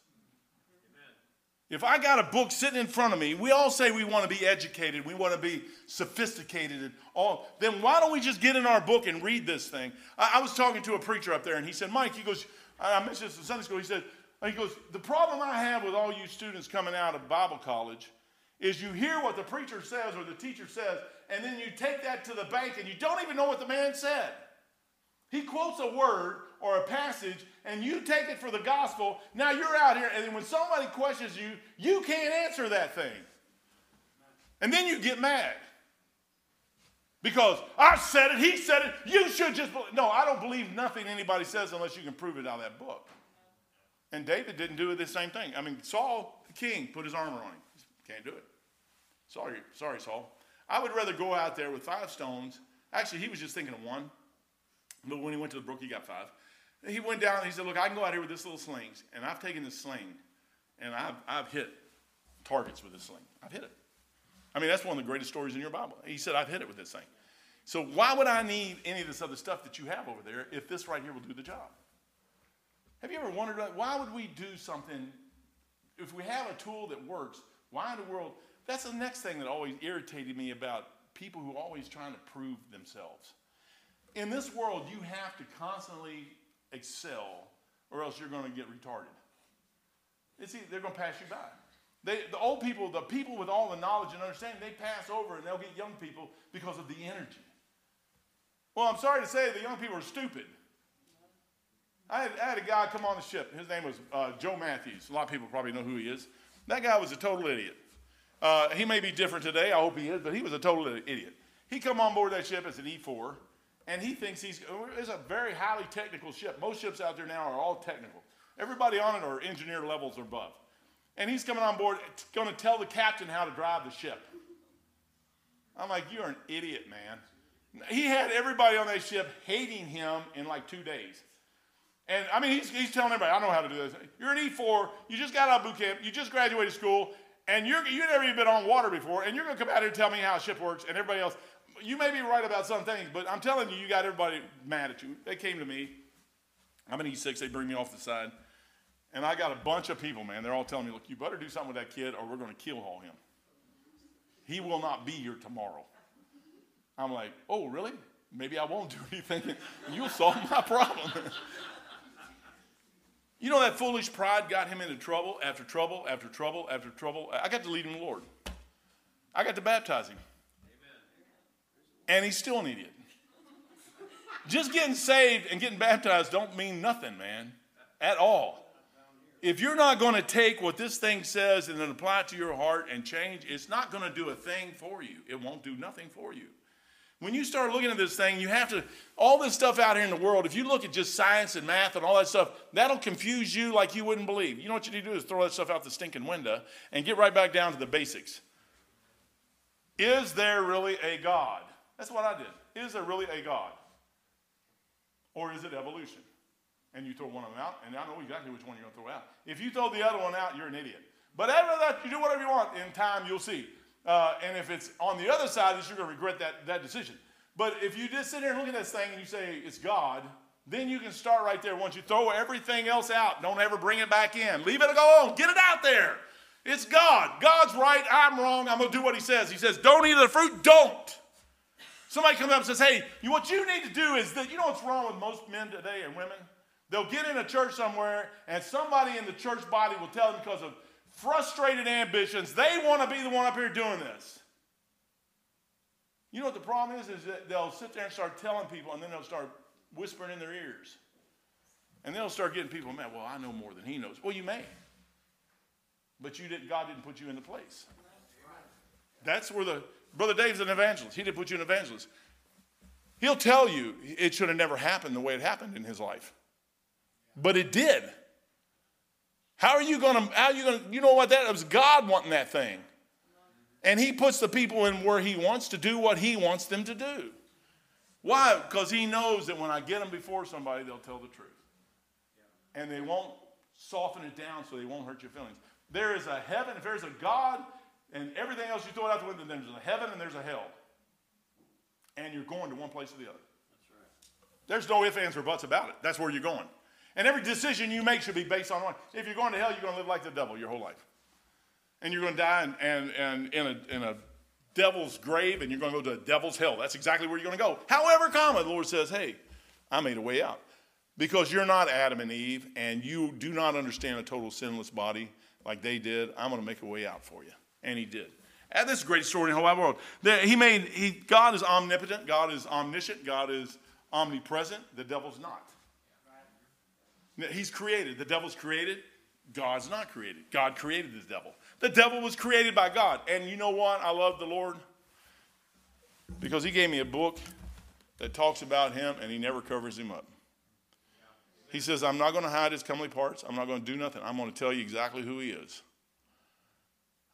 If I got a book sitting in front of me, we all say we want to be educated, we want to be sophisticated, and all. Then why don't we just get in our book and read this thing? I, I was talking to a preacher up there, and he said, Mike, he goes, I mentioned this in Sunday school. He said, he goes, the problem I have with all you students coming out of Bible college is you hear what the preacher says or the teacher says, and then you take that to the bank and you don't even know what the man said. He quotes a word or a passage and you take it for the gospel. Now you're out here, and when somebody questions you, you can't answer that thing. And then you get mad. Because I said it, he said it, you should just believe. No, I don't believe nothing anybody says unless you can prove it out of that book. And David didn't do the same thing. I mean, Saul, the king, put his armor on him. Can't do it. Sorry, sorry, Saul. I would rather go out there with five stones. Actually, he was just thinking of one. But when he went to the brook, he got five. He went down and he said, Look, I can go out here with this little sling. And I've taken this sling and I've, I've hit targets with this sling. I've hit it. I mean, that's one of the greatest stories in your Bible. He said, I've hit it with this thing. So why would I need any of this other stuff that you have over there if this right here will do the job? Have you ever wondered why would we do something if we have a tool that works? Why in the world? That's the next thing that always irritated me about people who are always trying to prove themselves. In this world, you have to constantly excel or else you're going to get retarded. It's either, they're going to pass you by. They, the old people, the people with all the knowledge and understanding, they pass over and they'll get young people because of the energy. Well, I'm sorry to say the young people are stupid. I had, I had a guy come on the ship. His name was uh, Joe Matthews. A lot of people probably know who he is. That guy was a total idiot. Uh, he may be different today. I hope he is, but he was a total idiot. He come on board that ship as an E4, and he thinks he's it's a very highly technical ship. Most ships out there now are all technical. Everybody on it are engineer levels or above. And he's coming on board, going to tell the captain how to drive the ship. I'm like, you're an idiot, man. He had everybody on that ship hating him in like two days. And I mean, he's, he's telling everybody, I know how to do this. You're an E4, you just got out of boot camp, you just graduated school, and you're, you've never even been on water before, and you're going to come out here and tell me how a ship works, and everybody else. You may be right about some things, but I'm telling you, you got everybody mad at you. They came to me. I'm an E6, they bring me off the side. And I got a bunch of people, man. They're all telling me, look, you better do something with that kid or we're going to keelhaul him. He will not be here tomorrow. I'm like, oh, really? Maybe I won't do anything. You'll solve my problem. you know that foolish pride got him into trouble after trouble after trouble after trouble. I got to lead him the Lord. I got to baptize him. And he's still an idiot. Just getting saved and getting baptized don't mean nothing, man, at all if you're not going to take what this thing says and then apply it to your heart and change, it's not going to do a thing for you. It won't do nothing for you. When you start looking at this thing, you have to, all this stuff out here in the world, if you look at just science and math and all that stuff, that'll confuse you like you wouldn't believe. You know what you need to do is throw that stuff out the stinking window and get right back down to the basics. Is there really a God? That's what I did. Is there really a God? Or is it evolution? and you throw one of them out, and I know exactly which one you're going to throw out. If you throw the other one out, you're an idiot. But after that, you do whatever you want. In time, you'll see. Uh, and if it's on the other side, you're going to regret that, that decision. But if you just sit there and look at this thing and you say it's God, then you can start right there. Once you throw everything else out, don't ever bring it back in. Leave it alone. Get it out there. It's God. God's right. I'm wrong. I'm going to do what He says. He says, don't eat the fruit. Don't. Somebody comes up and says, hey, what you need to do is that, you know what's wrong with most men today and women? They'll get in a church somewhere, and somebody in the church body will tell them because of frustrated ambitions, they want to be the one up here doing this. You know what the problem is? Is that they'll sit there and start telling people, and then they'll start whispering in their ears. And they'll start getting people mad. Well, I know more than he knows. Well, you may. But you didn't, God didn't put you in the place. That's where the Brother Dave's an evangelist. He didn't put you an evangelist. He'll tell you it should have never happened the way it happened in his life. But it did. How are you to, how are you to, you know what that, it was God wanting that thing. And he puts the people in where he wants to do what he wants them to do. Why? Because he knows that when I get them before somebody, they'll tell the truth. And they won't soften it down so they won't hurt your feelings. There is a heaven, if there's a God and everything else you throw it out the window, then there's a heaven and there's a hell. And you're going to one place or the other. Right. There's no ifs, ands, or buts about it. That's where you're going. And every decision you make should be based on one. If you're going to hell, you're going to live like the devil your whole life. And you're going to die and, and, and in, a, in a devil's grave and you're going to go to a devil's hell. That's exactly where you're going to go. However, comma, the Lord says, hey, I made a way out. Because you're not Adam and Eve and you do not understand a total sinless body like they did, I'm going to make a way out for you. And he did. And this is a great story in the whole wide world. He made, he, God is omnipotent, God is omniscient, God is omnipresent, the devil's not. He's created. The devil's created. God's not created. God created the devil. The devil was created by God. And you know what? I love the Lord because he gave me a book that talks about him and he never covers him up. He says, I'm not going to hide his comely parts. I'm not going to do nothing. I'm going to tell you exactly who he is.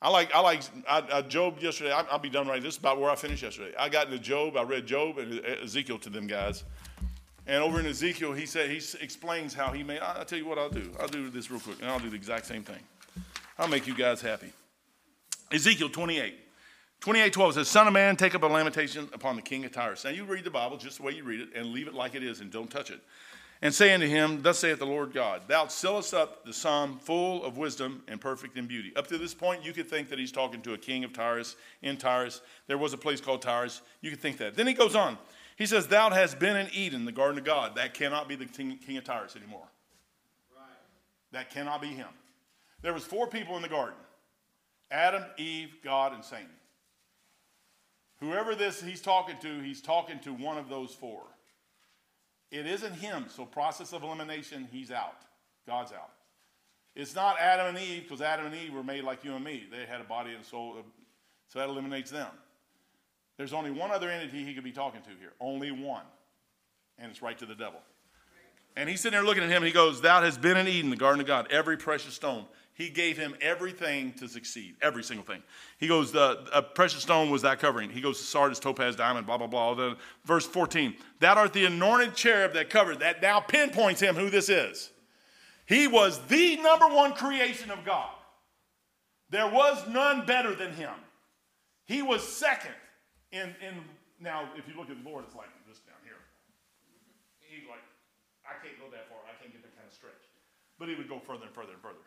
I like, I like I, I, Job yesterday. I, will be done right. This is about where I finished yesterday. I got into Job. I read Job and Ezekiel to them guys. And over in Ezekiel, he said he explains how he made. I'll tell you what I'll do. I'll do this real quick, and I'll do the exact same thing. I'll make you guys happy. Ezekiel 28. 28 12 says, Son of man, take up a lamentation upon the king of Tyrus. Now you read the Bible just the way you read it and leave it like it is and don't touch it. And saying to him, Thus saith the Lord God, Thou sealest up the psalm full of wisdom and perfect in beauty. Up to this point, you could think that he's talking to a king of Tyrus in Tyrus. There was a place called Tyrus. You could think that. Then he goes on. He says, Thou hast been in Eden, the garden of God. That cannot be the king, king of Tyrus anymore. That cannot be him. There was four people in the garden. Adam, Eve, God, and Satan. Whoever this he's talking to, he's talking to one of those four. It isn't him, so process of elimination, he's out. God's out. It's not Adam and Eve, because Adam and Eve were made like you and me. They had a body and soul, uh, so that eliminates them. There's only one other entity he could be talking to here. Only one. And it's right to the devil. And he's sitting there looking at him and he goes, Thou hast been in Eden, the garden of God, every precious stone. He gave him everything to succeed, every single thing. He goes, the a precious stone was that covering. He goes, sardis, topaz, diamond, blah, blah, blah. The, verse 14, thou art the anointed cherub that covered. That now pinpoints him who this is. He was the number one creation of God. There was none better than him. He was second in, in now, if you look at the Lord, it's like this down here. He's like, I can't go that far. I can't get that kind of stretch. But he would go further and further and further.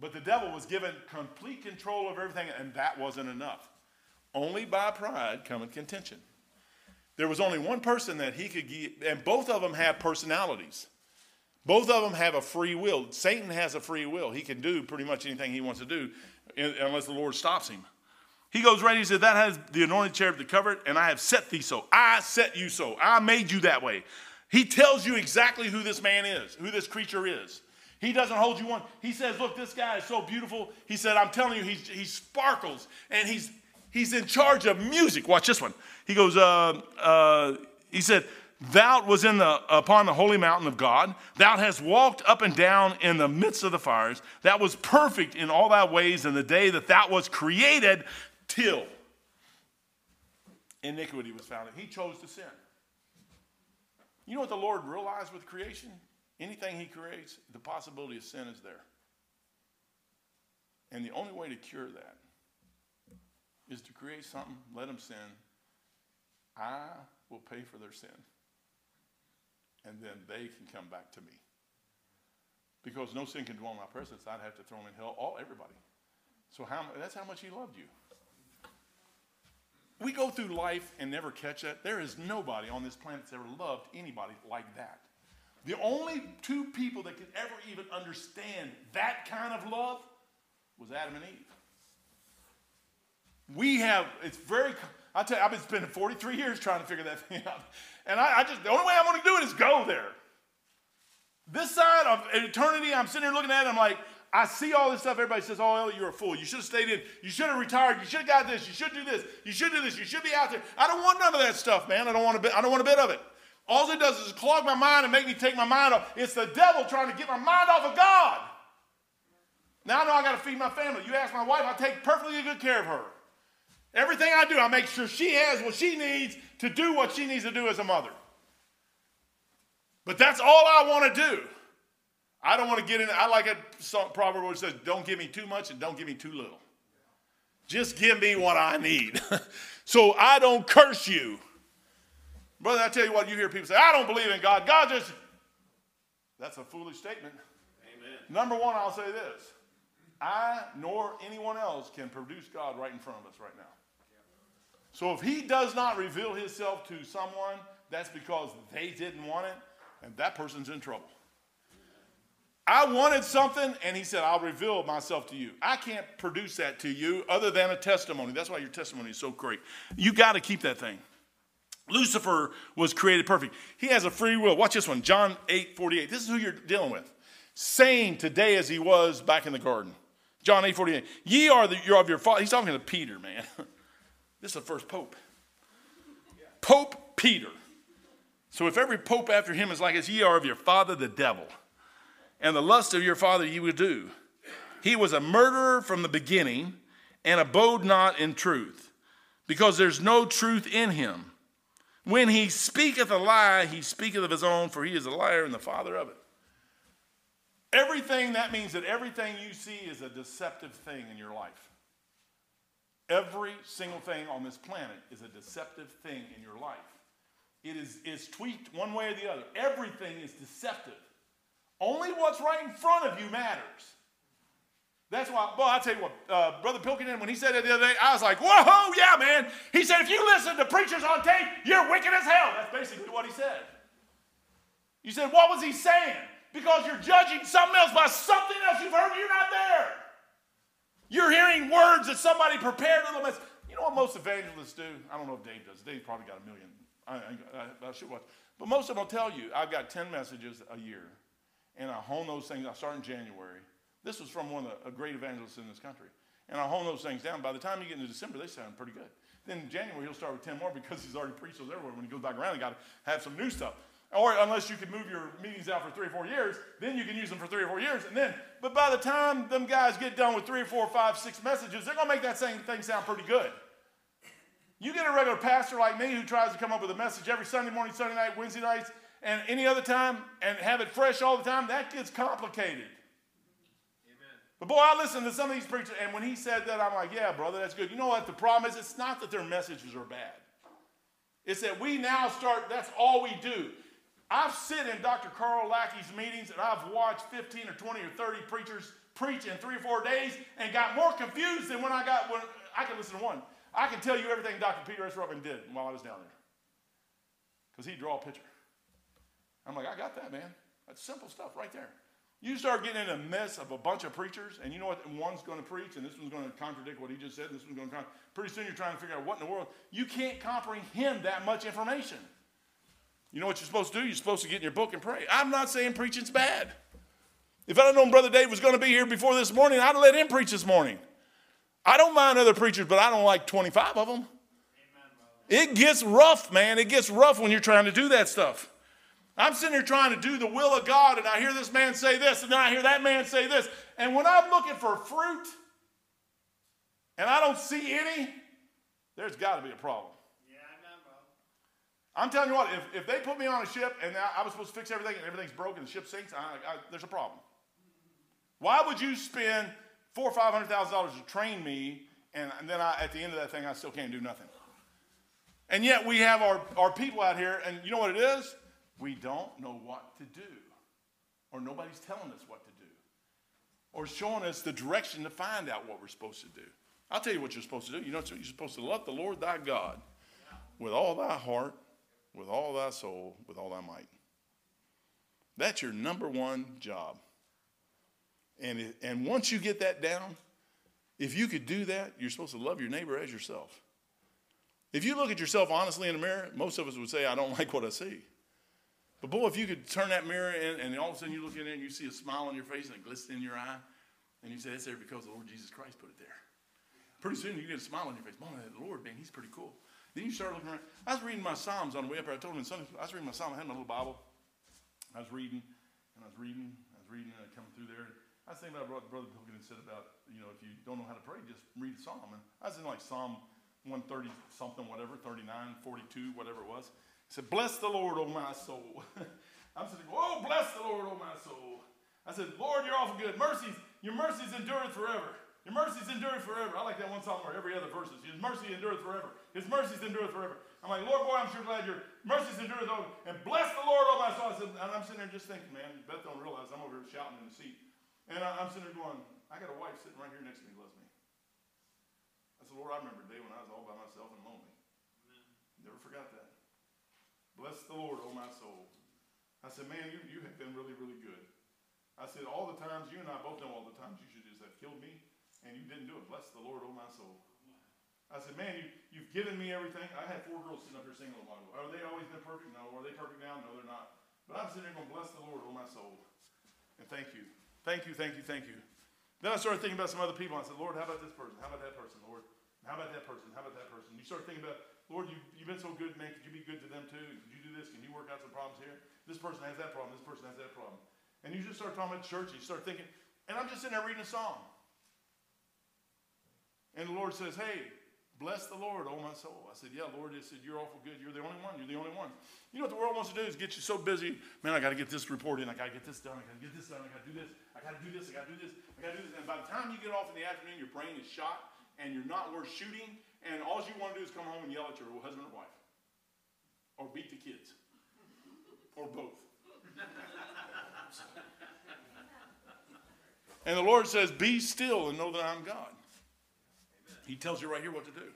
But the devil was given complete control of everything, and that wasn't enough. Only by pride cometh contention. There was only one person that he could get, and both of them have personalities. Both of them have a free will. Satan has a free will. He can do pretty much anything he wants to do unless the Lord stops him. He goes right, he said, That has the anointed cherub to cover it, and I have set thee so. I set you so. I made you that way. He tells you exactly who this man is, who this creature is. He doesn't hold you one. He says, Look, this guy is so beautiful. He said, I'm telling you, he's, he sparkles and he's, he's in charge of music. Watch this one. He goes, uh, uh, He said, Thou was in the, upon the holy mountain of God. Thou hast walked up and down in the midst of the fires. That was perfect in all thy ways in the day that thou was created till iniquity was found. He chose to sin. You know what the Lord realized with creation? Anything he creates, the possibility of sin is there. And the only way to cure that is to create something, let them sin. I will pay for their sin. And then they can come back to me. Because no sin can dwell in my presence. I'd have to throw them in hell, all everybody. So how, that's how much he loved you. We go through life and never catch that. There is nobody on this planet that's ever loved anybody like that. The only two people that could ever even understand that kind of love was Adam and Eve. We have, it's very, I tell you, I've been spending 43 years trying to figure that thing out. And I, I just, the only way I'm going to do it is go there. This side of eternity, I'm sitting here looking at it, I'm like, I see all this stuff. Everybody says, oh, Elliot, you're a fool. You should have stayed in. You should have retired. You should have got this. You should do this. You should do this. You should be out there. I don't want none of that stuff, man. I don't want a bit, I don't want a bit of it. All it does is clog my mind and make me take my mind off. It's the devil trying to get my mind off of God. Now I know I got to feed my family. You ask my wife, I take perfectly good care of her. Everything I do, I make sure she has what she needs to do what she needs to do as a mother. But that's all I want to do. I don't want to get in. I like a proverb which says, "Don't give me too much and don't give me too little. Just give me what I need, so I don't curse you." Brother, I tell you what, you hear people say, I don't believe in God. God just. That's a foolish statement. Amen. Number one, I'll say this I nor anyone else can produce God right in front of us right now. So if he does not reveal himself to someone, that's because they didn't want it, and that person's in trouble. I wanted something, and he said, I'll reveal myself to you. I can't produce that to you other than a testimony. That's why your testimony is so great. You got to keep that thing. Lucifer was created perfect. He has a free will. Watch this one, John 8 48. This is who you're dealing with. Same today as he was back in the garden. John 8 48. Ye are the, you're of your father. He's talking to Peter, man. this is the first pope. Pope Peter. So if every pope after him is like as ye are of your father, the devil, and the lust of your father ye would do. He was a murderer from the beginning and abode not in truth, because there's no truth in him. When he speaketh a lie, he speaketh of his own, for he is a liar and the father of it. Everything, that means that everything you see is a deceptive thing in your life. Every single thing on this planet is a deceptive thing in your life. It is, is tweaked one way or the other. Everything is deceptive. Only what's right in front of you matters. That's why, boy, I tell you what, uh, Brother Pilkington, when he said it the other day, I was like, whoa, yeah, man. He said, if you listen to preachers on tape, you're wicked as hell. That's basically what he said. You said, what was he saying? because you're judging something else by something else you've heard. You're not there. You're hearing words that somebody prepared a little mess. You know what most evangelists do? I don't know if Dave does. Dave probably got a million. I, I, I should watch. But most of them will tell you, I've got 10 messages a year, and I hone those things. I start in January. This was from one of the great evangelists in this country. And I'll hone those things down. By the time you get into December, they sound pretty good. Then in January, he'll start with 10 more because he's already preached those everywhere. When he goes back around, he got to have some new stuff. Or unless you can move your meetings out for three or four years, then you can use them for three or four years. And then, but by the time them guys get done with three or four, five, six messages, they're going to make that same thing sound pretty good. You get a regular pastor like me who tries to come up with a message every Sunday morning, Sunday night, Wednesday nights, and any other time, and have it fresh all the time, that gets complicated. But boy, I listen to some of these preachers, and when he said that, I'm like, yeah, brother, that's good. You know what? The problem is, it's not that their messages are bad. It's that we now start, that's all we do. I've sit in Dr. Carl Lackey's meetings, and I've watched 15 or 20 or 30 preachers preach in three or four days and got more confused than when I got, when I can listen to one. I can tell you everything Dr. Peter S. Ruckman did while I was down there. Because he'd draw a picture. I'm like, I got that, man. That's simple stuff right there. You start getting in a mess of a bunch of preachers, and you know what? One's going to preach, and this one's going to contradict what he just said, and this one's going to contradict. Pretty soon you're trying to figure out what in the world. You can't comprehend that much information. You know what you're supposed to do? You're supposed to get in your book and pray. I'm not saying preaching's bad. If I'd have known Brother Dave was going to be here before this morning, I'd have let him preach this morning. I don't mind other preachers, but I don't like 25 of them. It gets rough, man. It gets rough when you're trying to do that stuff. I'm sitting here trying to do the will of God, and I hear this man say this, and then I hear that man say this. And when I'm looking for fruit and I don't see any, there's got to be a problem. Yeah, I'm telling you what, if, if they put me on a ship and I was supposed to fix everything and everything's broken, the ship sinks, I, I, there's a problem. Why would you spend four or five hundred thousand dollars to train me, and, and then I, at the end of that thing, I still can't do nothing? And yet we have our, our people out here, and you know what it is? We don't know what to do, or nobody's telling us what to do, or showing us the direction to find out what we're supposed to do. I'll tell you what you're supposed to do. You know, you're supposed to love the Lord thy God with all thy heart, with all thy soul, with all thy might. That's your number one job. And, it, and once you get that down, if you could do that, you're supposed to love your neighbor as yourself. If you look at yourself honestly in the mirror, most of us would say, I don't like what I see. But boy, if you could turn that mirror in and all of a sudden you look in there and you see a smile on your face and a glisten in your eye, and you say, It's there because the Lord Jesus Christ put it there. Pretty soon you get a smile on your face. Boy, the Lord, man, he's pretty cool. Then you start looking around. I was reading my Psalms on the way up here. I told him Sunday, I was reading my Psalm. I had my little Bible. I was reading, and I was reading, I was reading, and I come through there. I was thinking about what Brother Pilkington said about, you know, if you don't know how to pray, just read a Psalm. And I was in like Psalm 130 something, whatever, 39, 42, whatever it was. Said, Bless the Lord, O my soul. I'm sitting, oh, bless the Lord, oh my soul. I said, Lord, you're awful good. Mercies, your mercies endureth forever. Your mercies endureth forever. I like that one song where every other verse is, His mercy endureth forever. His mercies endureth forever. I'm like, Lord, boy, I'm sure glad your mercies endureth forever. And bless the Lord, oh my soul. I said, and I'm sitting there just thinking, man, Beth don't realize I'm over here shouting in the seat. And I, am sitting there going, I got a wife sitting right here next to me who loves me. I said, Lord, I remember a day when I was all by myself and lonely. Amen. Never forgot that. Bless the Lord, oh my soul. I said, man, you, you have been really, really good. I said, all the times, you and I both know all the times you should just have killed me, and you didn't do it. Bless the Lord, oh my soul. I said, man, you, you've given me everything. I had four girls sitting up here singing a while ago. Are they always been perfect? No. Are they perfect now? No, they're not. But I'm sitting there going, bless the Lord, oh my soul. And thank you. Thank you, thank you, thank you. Then I started thinking about some other people. I said, Lord, how about this person? How about that person, Lord? How about that person? How about that person? You start thinking about, Lord, you, you've been so good, man. Could you be good to them too? Could you do this? Can you work out some problems here? This person has that problem. This person has that problem. And you just start talking about church. And you start thinking, and I'm just sitting there reading a song. And the Lord says, hey, bless the Lord, oh my soul. I said, yeah, Lord. He said, you're awful good. You're the only one. You're the only one. You know what the world wants to do is get you so busy. Man, I got to get this report in. I got to get this done. I got to get this done. I got to do this. I got to do this. I got to do this. I got to do this. And by the time you get off in the afternoon, your brain is shot and you're not worth shooting. And all you want to do is come home and yell at your husband or wife or beat the kids or both. and the Lord says, Be still and know that I'm God. He tells you right here what to do.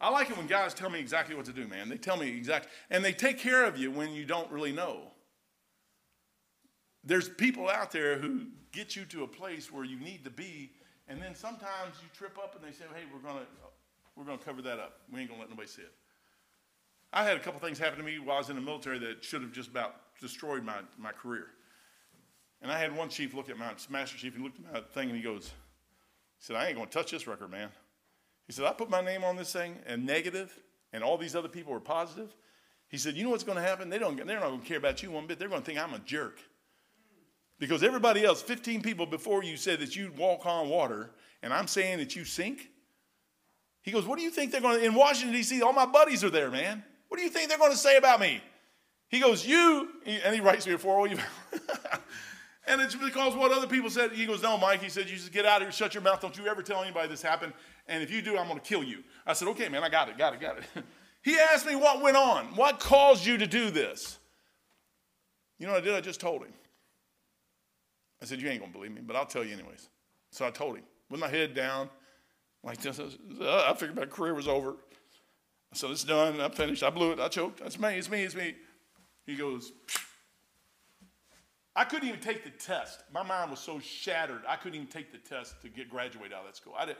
I like it when guys tell me exactly what to do, man. They tell me exactly, and they take care of you when you don't really know. there's people out there who get you to a place where you need to be, and then sometimes you trip up and they say, hey, we're going to we're going to cover that up. We ain't going to let nobody see it. I had a couple things happen to me while I was in the military that should have just about destroyed my, my career. And I had one chief look at my master chief, he looked at my thing and he goes, he said, I ain't going to touch this record, man. He said, I put my name on this thing and negative, and all these other people were positive. He said, You know what's going to happen? They don't, they're not going to care about you one bit. They're going to think I'm a jerk. Because everybody else, 15 people before you said that you'd walk on water, and I'm saying that you sink. He goes, What do you think they're going to, in Washington, D.C., all my buddies are there, man. What do you think they're going to say about me? He goes, You, and he writes me a 4 And it's because what other people said. He goes, No, Mike. He said, You just get out of here, shut your mouth. Don't you ever tell anybody this happened. And if you do, I'm going to kill you. I said, Okay, man, I got it, got it, got it. he asked me what went on. What caused you to do this? You know what I did? I just told him. I said, You ain't going to believe me, but I'll tell you anyways. So I told him with my head down, like this. Uh, I figured my career was over. So It's done. I'm finished. I blew it. I choked. That's me. It's me. It's me. He goes. I couldn't even take the test. My mind was so shattered, I couldn't even take the test to get graduated out of that school. I did,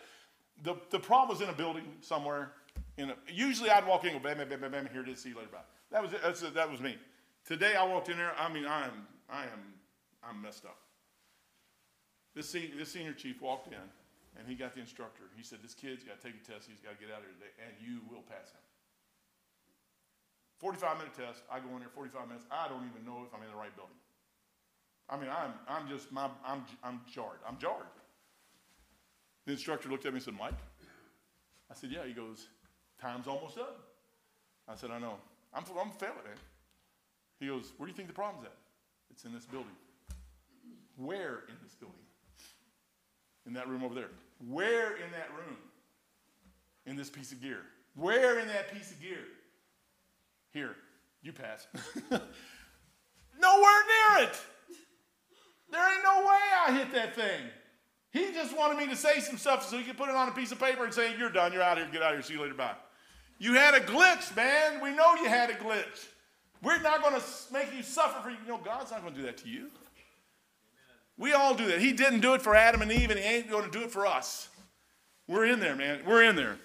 the, the problem was in a building somewhere. In a, usually I'd walk in and go, bam, bam, bam, bam, bam, here it is, see you later, bye. That was, it, that was me. Today I walked in there, I mean, I am, I am, I'm messed up. This this senior chief walked in and he got the instructor. He said, this kid's got to take a test, he's got to get out of here today, and you will pass him. 45 minute test, I go in there 45 minutes, I don't even know if I'm in the right building. I mean, I'm, I'm just, my, I'm, I'm jarred. I'm jarred. The instructor looked at me and said, Mike? I said, yeah. He goes, time's almost up. I said, I know. I'm, I'm failing, man. He goes, where do you think the problem's at? It's in this building. Where in this building? In that room over there. Where in that room? In this piece of gear. Where in that piece of gear? Here. You pass. Nowhere near it. There ain't no way I hit that thing. He just wanted me to say some stuff so he could put it on a piece of paper and say, You're done. You're out of here. Get out of here. See you later. Bye. You had a glitch, man. We know you had a glitch. We're not going to make you suffer for you. You know, God's not going to do that to you. We all do that. He didn't do it for Adam and Eve, and He ain't going to do it for us. We're in there, man. We're in there.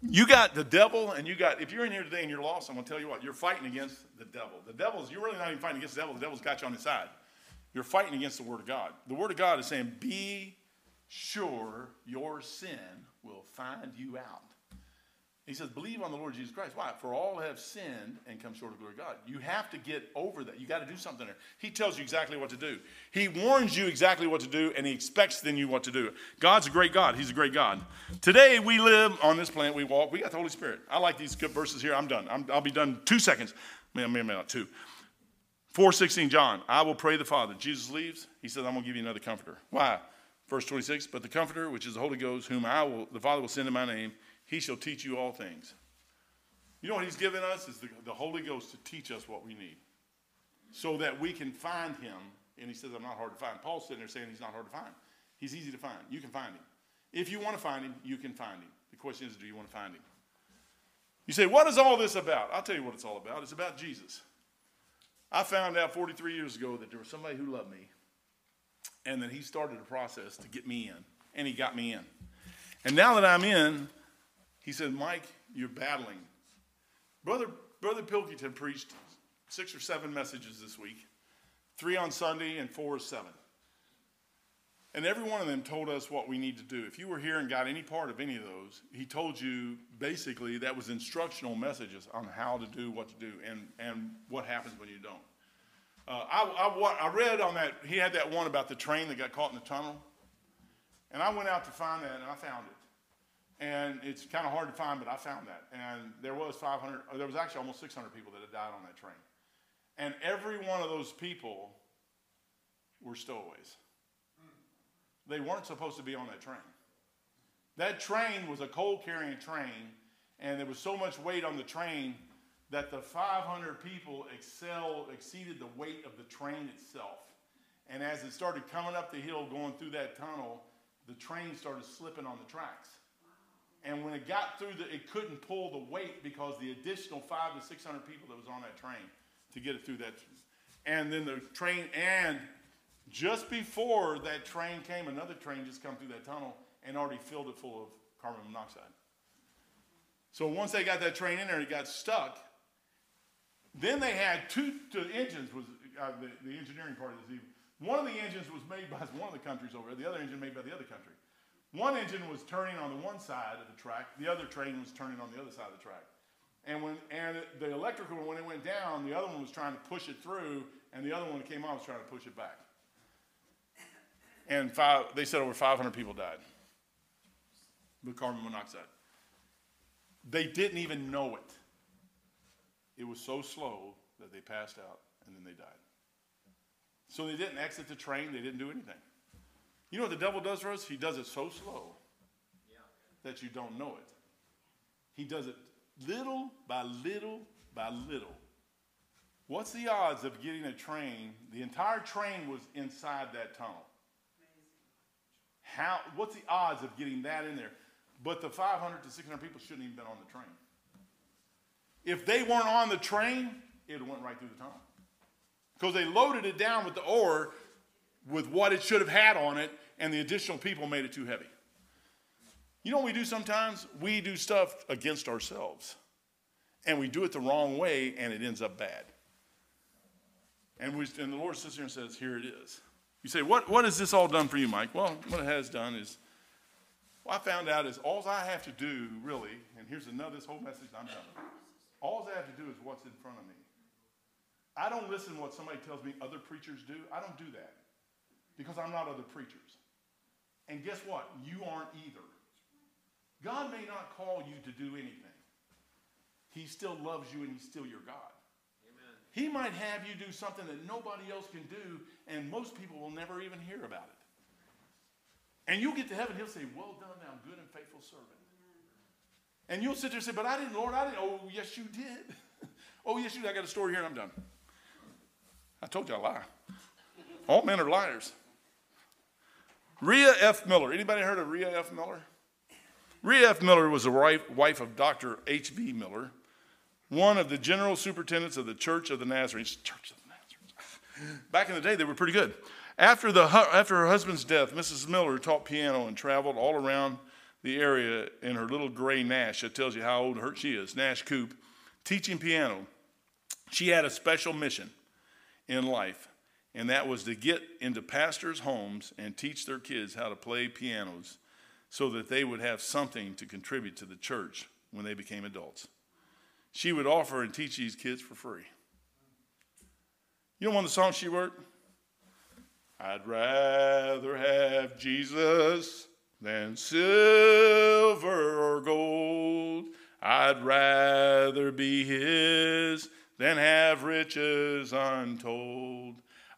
You got the devil, and you got, if you're in here today and you're lost, I'm going to tell you what, you're fighting against the devil. The devil's, you're really not even fighting against the devil, the devil's got you on his side. You're fighting against the Word of God. The Word of God is saying, be sure your sin will find you out. He says, believe on the Lord Jesus Christ. Why? For all have sinned and come short of the glory of God. You have to get over that. You got to do something there. He tells you exactly what to do. He warns you exactly what to do, and he expects then you what to do. God's a great God. He's a great God. Today we live on this planet. We walk. We got the Holy Spirit. I like these good verses here. I'm done. i will be done two seconds. Maybe, maybe not two. 416 John, I will pray the Father. Jesus leaves. He says, I'm going to give you another comforter. Why? Verse 26, but the comforter, which is the Holy Ghost, whom I will, the Father will send in my name, he shall teach you all things. You know what he's given us is the, the Holy Ghost to teach us what we need so that we can find him. And he says, I'm not hard to find. Paul's sitting there saying he's not hard to find. He's easy to find. You can find him. If you want to find him, you can find him. The question is, do you want to find him? You say, what is all this about? I'll tell you what it's all about. It's about Jesus. I found out 43 years ago that there was somebody who loved me, and that he started a process to get me in, and he got me in. And now that I'm in, he said, Mike, you're battling. Brother, Brother Pilkington preached six or seven messages this week, three on Sunday and four or seven. And every one of them told us what we need to do. If you were here and got any part of any of those, he told you basically that was instructional messages on how to do what to do and, and what happens when you don't. Uh, I, I, I read on that, he had that one about the train that got caught in the tunnel. And I went out to find that and I found it. And it's kind of hard to find, but I found that. And there was 500, there was actually almost 600 people that had died on that train. And every one of those people were stowaways. They weren't supposed to be on that train. That train was a coal carrying train, and there was so much weight on the train that the 500 people excel, exceeded the weight of the train itself. And as it started coming up the hill, going through that tunnel, the train started slipping on the tracks. And when it got through, the, it couldn't pull the weight because the additional five to 600 people that was on that train to get it through that. And then the train, and just before that train came, another train just come through that tunnel and already filled it full of carbon monoxide. So once they got that train in there, it got stuck. Then they had two, two engines was uh, the, the, engineering part of this. Even. One of the engines was made by one of the countries over there. The other engine made by the other country. One engine was turning on the one side of the track. The other train was turning on the other side of the track. And when and the electrical when it went down, the other one was trying to push it through, and the other one that came off was trying to push it back. And five, they said over 500 people died with carbon monoxide. They didn't even know it. It was so slow that they passed out and then they died. So they didn't exit the train, they didn't do anything. You know what the devil does for us? He does it so slow that you don't know it. He does it little by little by little. What's the odds of getting a train? The entire train was inside that tunnel. How, what's the odds of getting that in there? But the 500 to 600 people shouldn't even been on the train. If they weren't on the train, it went right through the tunnel. Because they loaded it down with the ore with what it should have had on it, and the additional people made it too heavy. You know what we do sometimes? We do stuff against ourselves. And we do it the wrong way, and it ends up bad. And, we, and the Lord sits here and says, Here it is. You say, what, what has this all done for you, Mike? Well, what it has done is, what I found out is all I have to do, really, and here's another, this whole message I'm done. All I have to do is what's in front of me. I don't listen to what somebody tells me other preachers do. I don't do that because I'm not other preachers. And guess what? You aren't either. God may not call you to do anything. He still loves you and he's still your God. He might have you do something that nobody else can do, and most people will never even hear about it. And you'll get to heaven, he'll say, Well done, thou good and faithful servant. And you'll sit there and say, But I didn't, Lord, I didn't. Oh, yes, you did. oh, yes, you did. I got a story here and I'm done. I told you I lie. All men are liars. Rhea F. Miller. Anybody heard of Rhea F. Miller? Rhea F. Miller was the wife of Dr. H.B. Miller one of the general superintendents of the Church of the Nazarenes. Church of the Nazarenes. Back in the day, they were pretty good. After, the, after her husband's death, Mrs. Miller taught piano and traveled all around the area in her little gray Nash. That tells you how old her she is, Nash Coupe, teaching piano. She had a special mission in life, and that was to get into pastors' homes and teach their kids how to play pianos so that they would have something to contribute to the church when they became adults she would offer and teach these kids for free. You know one of the songs she wrote? I'd rather have Jesus than silver or gold. I'd rather be his than have riches untold.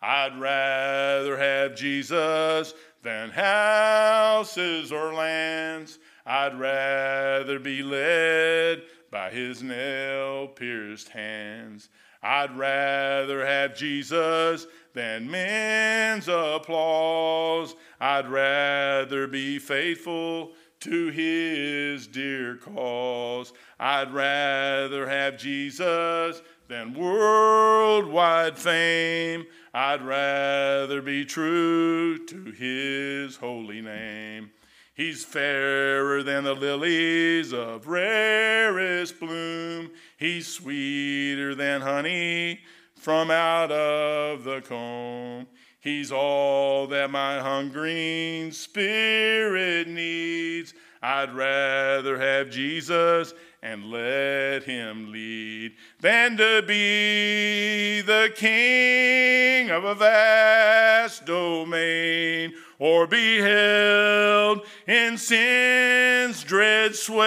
I'd rather have Jesus than houses or lands. I'd rather be led by his nail pierced hands. I'd rather have Jesus than men's applause. I'd rather be faithful to his dear cause. I'd rather have Jesus than worldwide fame. I'd rather be true to his holy name. He's fairer than the lilies of rarest bloom. He's sweeter than honey from out of the comb. He's all that my hungering spirit needs. I'd rather have Jesus and let him lead than to be the king of a vast domain or be held in sin's dread sway.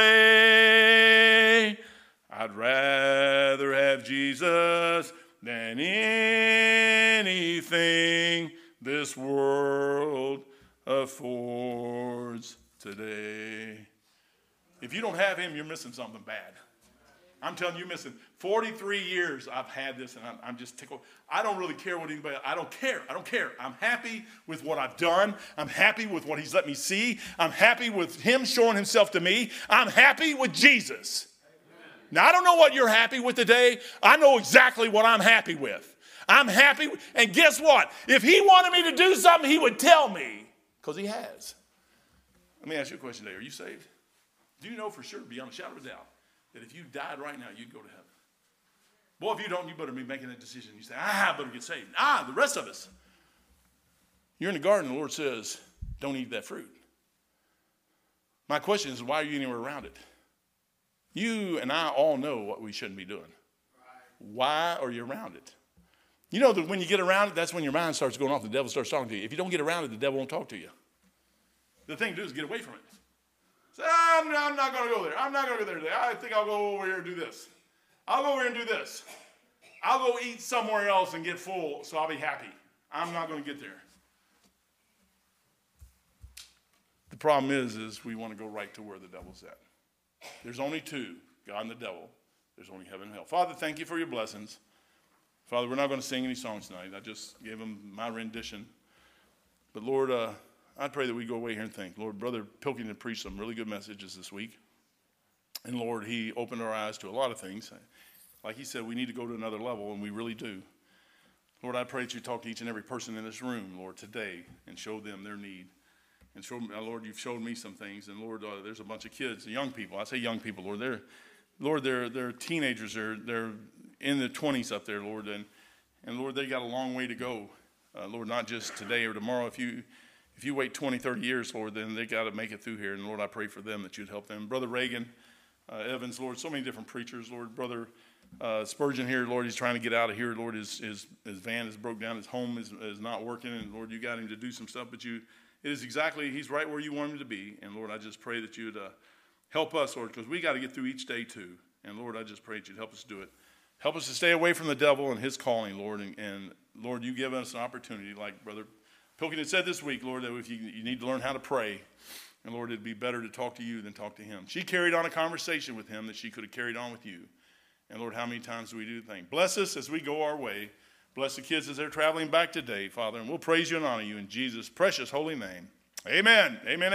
I'd rather have Jesus than anything this world affords today. If you don't have him, you're missing something bad. I'm telling you, you're missing 43 years. I've had this, and I'm, I'm, just tickled. I don't really care what anybody. I don't care. I don't care. I'm happy with what I've done. I'm happy with what He's let me see. I'm happy with Him showing Himself to me. I'm happy with Jesus. Now I don't know what you're happy with today. I know exactly what I'm happy with. I'm happy. And guess what? If he wanted me to do something, he would tell me because he has. Let me ask you a question today. Are you saved? Do you know for sure, beyond a shadow of a doubt, that if you died right now, you'd go to heaven? Boy, if you don't, you better be making that decision. You say, ah, I better get saved. Ah, the rest of us. You're in the garden, the Lord says, don't eat that fruit. My question is, why are you anywhere around it? You and I all know what we shouldn't be doing. Why are you around it? You know that when you get around it, that's when your mind starts going off. The devil starts talking to you. If you don't get around it, the devil won't talk to you. The thing to do is get away from it. Say, I'm, I'm not going to go there. I'm not going to go there today. I think I'll go over here and do this. I'll go over here and do this. I'll go eat somewhere else and get full so I'll be happy. I'm not going to get there. The problem is, is we want to go right to where the devil's at. There's only two, God and the devil. There's only heaven and hell. Father, thank you for your blessings. Father, we're not going to sing any songs tonight. I just gave them my rendition. But Lord, uh, I pray that we go away here and think, Lord, Brother Pilkington preached some really good messages this week. And Lord, he opened our eyes to a lot of things. Like he said, we need to go to another level, and we really do. Lord, I pray that you talk to each and every person in this room, Lord, today and show them their need. And show me, Lord, you've showed me some things. And Lord, uh, there's a bunch of kids, young people. I say young people, Lord. They're, Lord, they're, they're teenagers. They're, they're in the 20s up there, Lord. And, and Lord, they got a long way to go. Uh, Lord, not just today or tomorrow. If you, if you wait 20, 30 years, Lord, then they got to make it through here. And Lord, I pray for them that you'd help them. Brother Reagan, uh, Evans, Lord, so many different preachers, Lord. Brother uh, Spurgeon here, Lord, he's trying to get out of here. Lord, his, his, his van is broke down. His home is, is not working. And Lord, you got him to do some stuff, but you, it is exactly, he's right where you want him to be. And Lord, I just pray that you'd uh, help us, Lord, because we got to get through each day too. And Lord, I just pray that you'd help us do it. Help us to stay away from the devil and his calling, Lord. And, and Lord, you give us an opportunity, like Brother Pilkington said this week, Lord, that if you, you need to learn how to pray, and Lord, it'd be better to talk to you than talk to him. She carried on a conversation with him that she could have carried on with you. And Lord, how many times do we do the thing? Bless us as we go our way. Bless the kids as they're traveling back today, Father. And we'll praise you and honor you in Jesus' precious holy name. Amen. Amen.